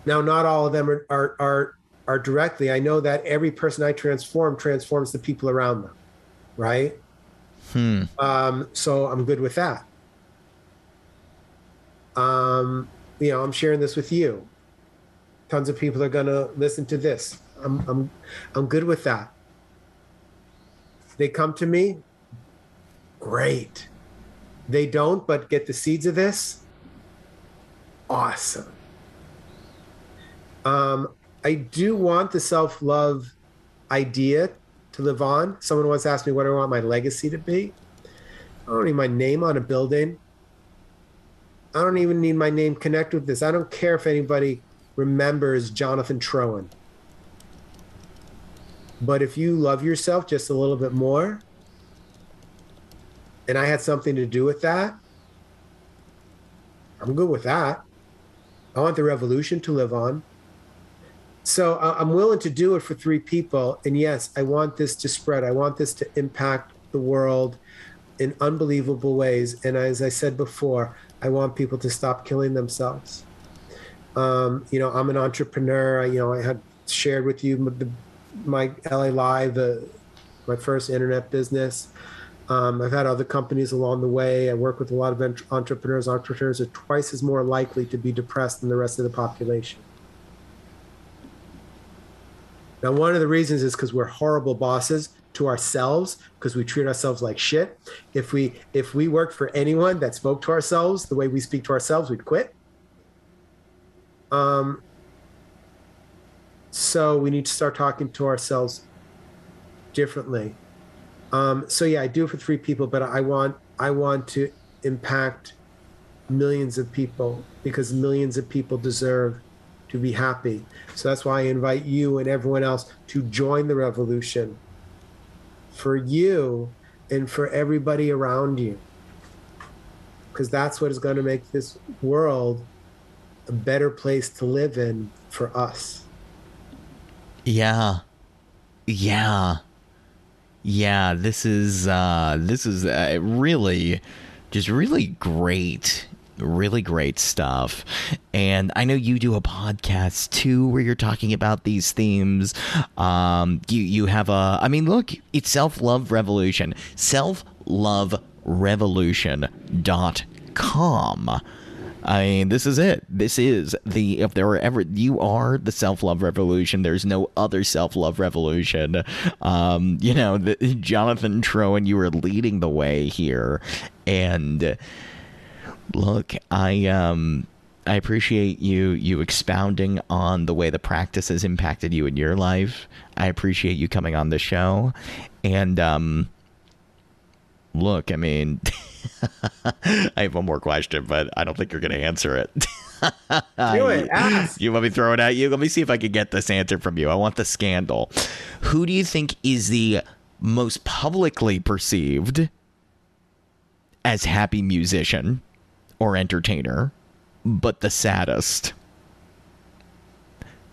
Now, not all of them are, are, are, are directly. I know that every person I transform transforms the people around them, right? Hmm Um, so I'm good with that. Um, you know, I'm sharing this with you. Tons of people are gonna listen to this. I'm I'm I'm good with that. They come to me, great. They don't, but get the seeds of this. Awesome. Um, I do want the self-love idea to live on. Someone once asked me what I want my legacy to be. I don't need my name on a building. I don't even need my name connected with this. I don't care if anybody remembers Jonathan Troen. But if you love yourself just a little bit more, and I had something to do with that, I'm good with that. I want the revolution to live on. So I'm willing to do it for three people. And yes, I want this to spread. I want this to impact the world in unbelievable ways. And as I said before, I want people to stop killing themselves. Um, you know, I'm an entrepreneur. I, you know, I had shared with you the, my LA Live, uh, my first internet business. Um, I've had other companies along the way. I work with a lot of entrepreneurs. Entrepreneurs are twice as more likely to be depressed than the rest of the population. Now, one of the reasons is because we're horrible bosses to ourselves because we treat ourselves like shit. If we if we worked for anyone that spoke to ourselves the way we speak to ourselves, we'd quit. Um, so we need to start talking to ourselves differently. Um, so yeah, I do it for three people, but I want I want to impact millions of people because millions of people deserve to be happy. So that's why I invite you and everyone else to join the revolution for you and for everybody around you. Because that's what is going to make this world a better place to live in for us. Yeah. Yeah. Yeah, this is uh this is uh, really just really great really great stuff. And I know you do a podcast too where you're talking about these themes. Um you you have a I mean look, it's self-love revolution. Self-love revolution.com I mean, this is it. This is the if there were ever you are the self love revolution. There's no other self love revolution. Um, you know, the, Jonathan Troen, you were leading the way here, and look, I um. I appreciate you you expounding on the way the practice has impacted you in your life. I appreciate you coming on the show, and um, look, I mean, I have one more question, but I don't think you're going to answer it. Do it. Ask. You want me to throw it at you? Let me see if I can get this answer from you. I want the scandal. Who do you think is the most publicly perceived as happy musician or entertainer, but the saddest?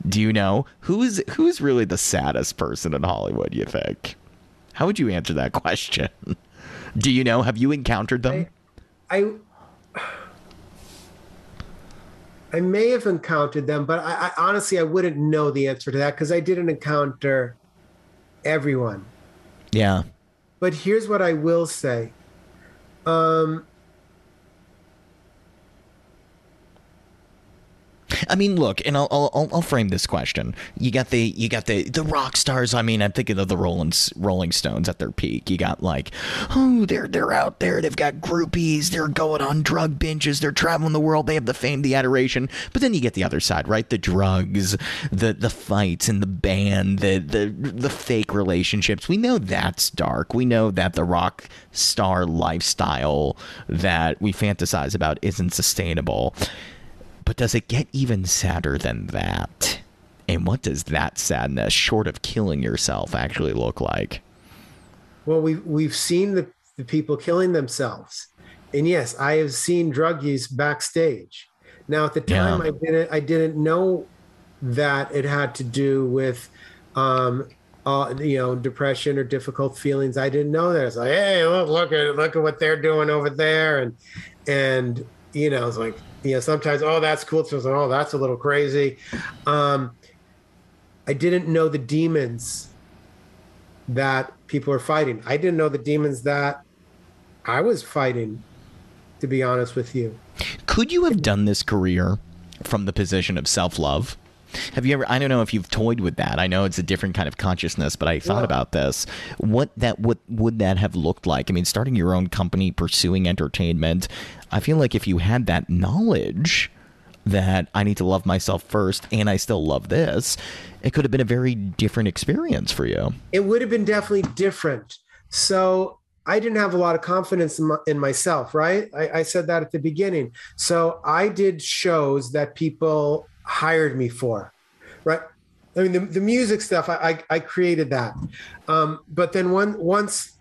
Do you know who's who's really the saddest person in Hollywood? You think? How would you answer that question? Do you know? Have you encountered them? I I may have encountered them, but I, I honestly I wouldn't know the answer to that because I didn't encounter everyone. yeah. But here's what I will say. Um, I mean, look, and I'll, I'll I'll frame this question. You got the you got the the rock stars. I mean, I'm thinking of the Rolling Rolling Stones at their peak. You got like, oh, they're they're out there. They've got groupies. They're going on drug binges. They're traveling the world. They have the fame, the adoration. But then you get the other side, right? The drugs, the the fights in the band, the the the fake relationships. We know that's dark. We know that the rock star lifestyle that we fantasize about isn't sustainable. But does it get even sadder than that? And what does that sadness, short of killing yourself, actually look like? well, we've we've seen the, the people killing themselves, and yes, I have seen drug use backstage. Now, at the time, Yeah. I didn't I didn't know that it had to do with, um, uh, you know, depression or difficult feelings. I didn't know that. It's like, hey, look, look at look at what they're doing over there, and and you know, it's like, you know, sometimes, oh, that's cool. So, oh, that's a little crazy. Um, I didn't know the demons that people are fighting. I didn't know the demons that I was fighting, to be honest with you. Could you have done this career from the position of self love? Have you ever? I don't know if you've toyed with that. I know it's a different kind of consciousness, but I thought Yeah. about this. What that what would that have looked like? I mean, starting your own company, pursuing entertainment. I feel like if you had that knowledge that I need to love myself first, and I still love this, it could have been a very different experience for you. It would have been definitely different. So I didn't have a lot of confidence in, my, in myself, right? I, I said that at the beginning. So I did shows that people hired me for, right? I mean, the, the music stuff, I, I, I created that. Um, but then one, once,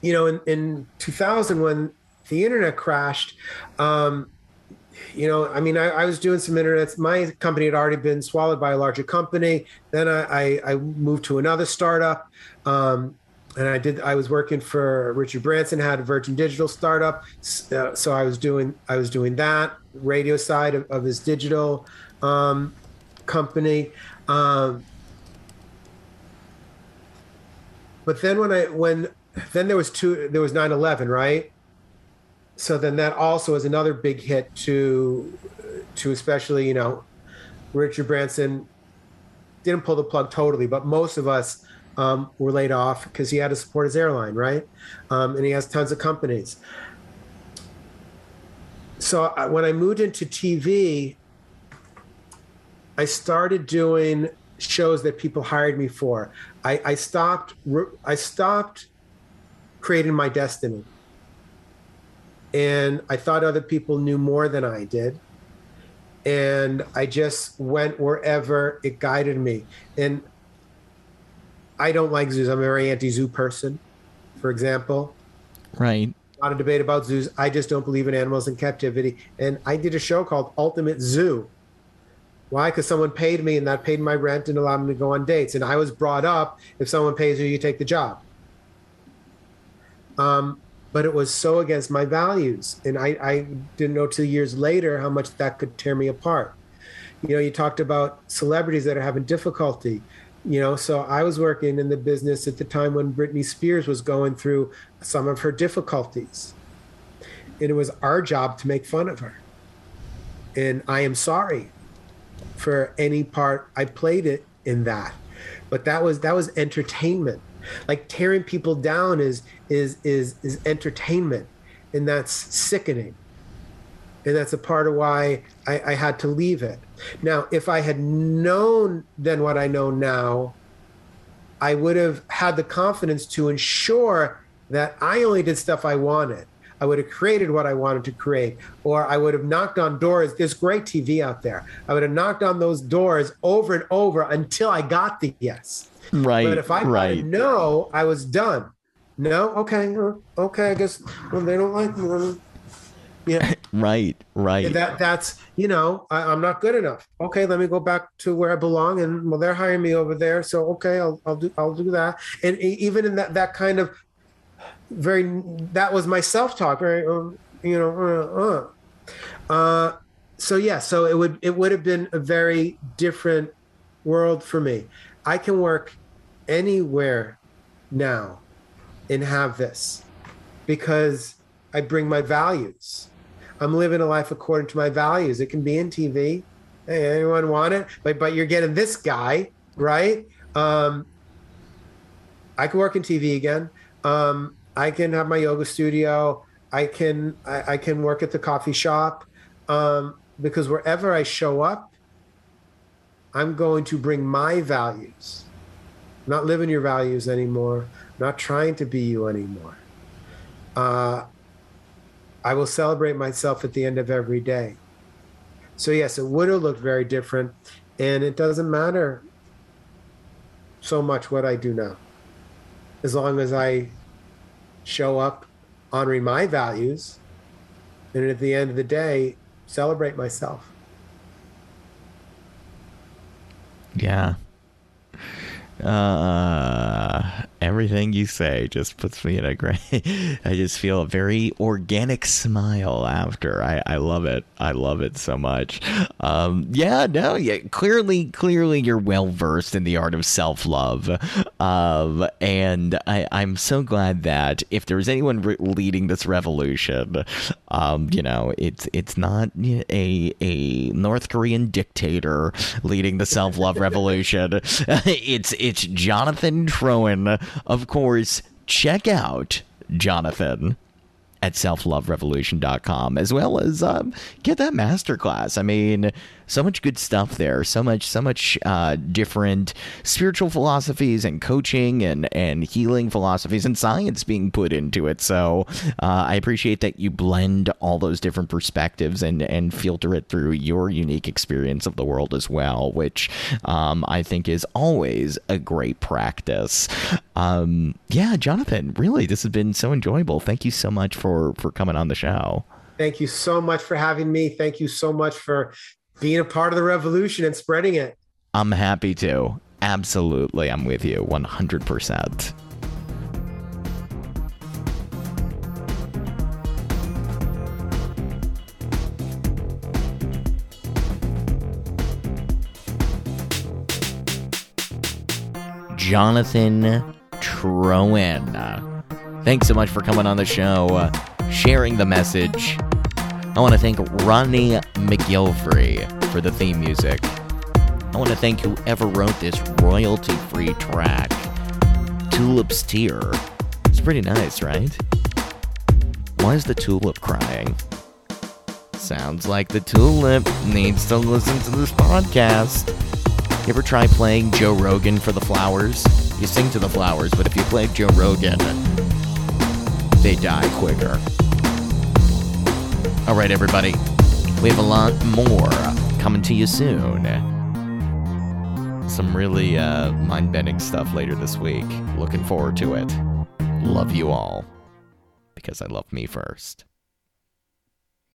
you know, in, in 2000, when the internet crashed, um, you know, I mean, I, I was doing some internet. My company had already been swallowed by a larger company. Then I, I, I moved to another startup, um, and I did. I was working for Richard Branson, had a Virgin Digital startup. Uh, so I was doing, I was doing that radio side of, of his digital um, company. Um, but then when I when then there was two there was 9-11 right so then that also is another big hit to to especially you know richard branson didn't pull the plug totally but most of us um, were laid off because he had to support his airline right um, and he has tons of companies so I, when i moved into tv i started doing shows that people hired me for i, I stopped i stopped creating my destiny and I thought other people knew more than I did. And I just went wherever it guided me. And I don't like zoos. I'm a very anti zoo person, for example. Right. A lot of debate about zoos. I just don't believe in animals in captivity. And I did a show called Ultimate Zoo. Why? Because someone paid me and that paid my rent and allowed me to go on dates. And I was brought up if someone pays you, you take the job. Um, but it was so against my values. And I, I didn't know two years later how much that could tear me apart. You know, you talked about celebrities that are having difficulty. You know, so I was working in the business at the time when Britney Spears was going through some of her difficulties. And it was our job to make fun of her. and I am sorry for any part I played it in that. But that was that was entertainment. Like tearing people down is is is is entertainment, and that's sickening. And that's a part of why I, I had to leave it. Now, if I had known then what I know now, I would have had the confidence to ensure that I only did stuff I wanted. I would have created what I wanted to create, or I would have knocked on doors. There's great TV out there. I would have knocked on those doors over and over until I got the yes. Right. But if I right. no, I was done. No, okay, uh, okay. I guess well, they don't like me. Yeah, right. Right. that that's you know I, I'm not good enough. Okay, let me go back to where I belong, and well, they're hiring me over there, so okay, I'll I'll do I'll do that. And even in that that kind of very that was my self talk, very um, you know. Uh, uh. uh, so yeah, so it would it would have been a very different world for me. I can work anywhere now and have this because I bring my values. I'm living a life according to my values. It can be in TV. Hey, anyone want it? But but you're getting this guy, right? Um, I can work in TV again. Um, I can have my yoga studio. I can I, I can work at the coffee shop um, because wherever I show up, I'm going to bring my values. Not living your values anymore. Not trying to be you anymore. Uh, I will celebrate myself at the end of every day. So yes, it would have looked very different, and it doesn't matter so much what I do now, as long as I show up honoring my values, and at the end of the day, celebrate myself. Yeah. Uh, everything you say just puts me in a great. I just feel a very organic smile after. I, I love it. I love it so much. Um, yeah, no, yeah. Clearly, clearly, you're well versed in the art of self love. Um, and I, I'm so glad that if there was anyone re- leading this revolution, um, you know, it's it's not a a North Korean dictator leading the self love revolution. it's it's Jonathan Troen. Of course, check out Jonathan at selfloverevolution.com as well as um, get that masterclass. I mean, so much good stuff there. So much, so much uh, different spiritual philosophies and coaching and and healing philosophies and science being put into it. So uh, I appreciate that you blend all those different perspectives and and filter it through your unique experience of the world as well, which um, I think is always a great practice. Um, yeah, Jonathan, really, this has been so enjoyable. Thank you so much for for coming on the show. Thank you so much for having me. Thank you so much for being a part of the revolution and spreading it. I'm happy to. Absolutely, I'm with you 100%. Jonathan Troen. Thanks so much for coming on the show, uh, sharing the message. I want to thank Ronnie McGilvery for the theme music. I want to thank whoever wrote this royalty free track, Tulip's Tear. It's pretty nice, right? Why is the tulip crying? Sounds like the tulip needs to listen to this podcast. You ever try playing Joe Rogan for the flowers? You sing to the flowers, but if you play Joe Rogan, they die quicker. All right, everybody. We have a lot more coming to you soon. Some really uh, mind bending stuff later this week. Looking forward to it. Love you all. Because I love me first.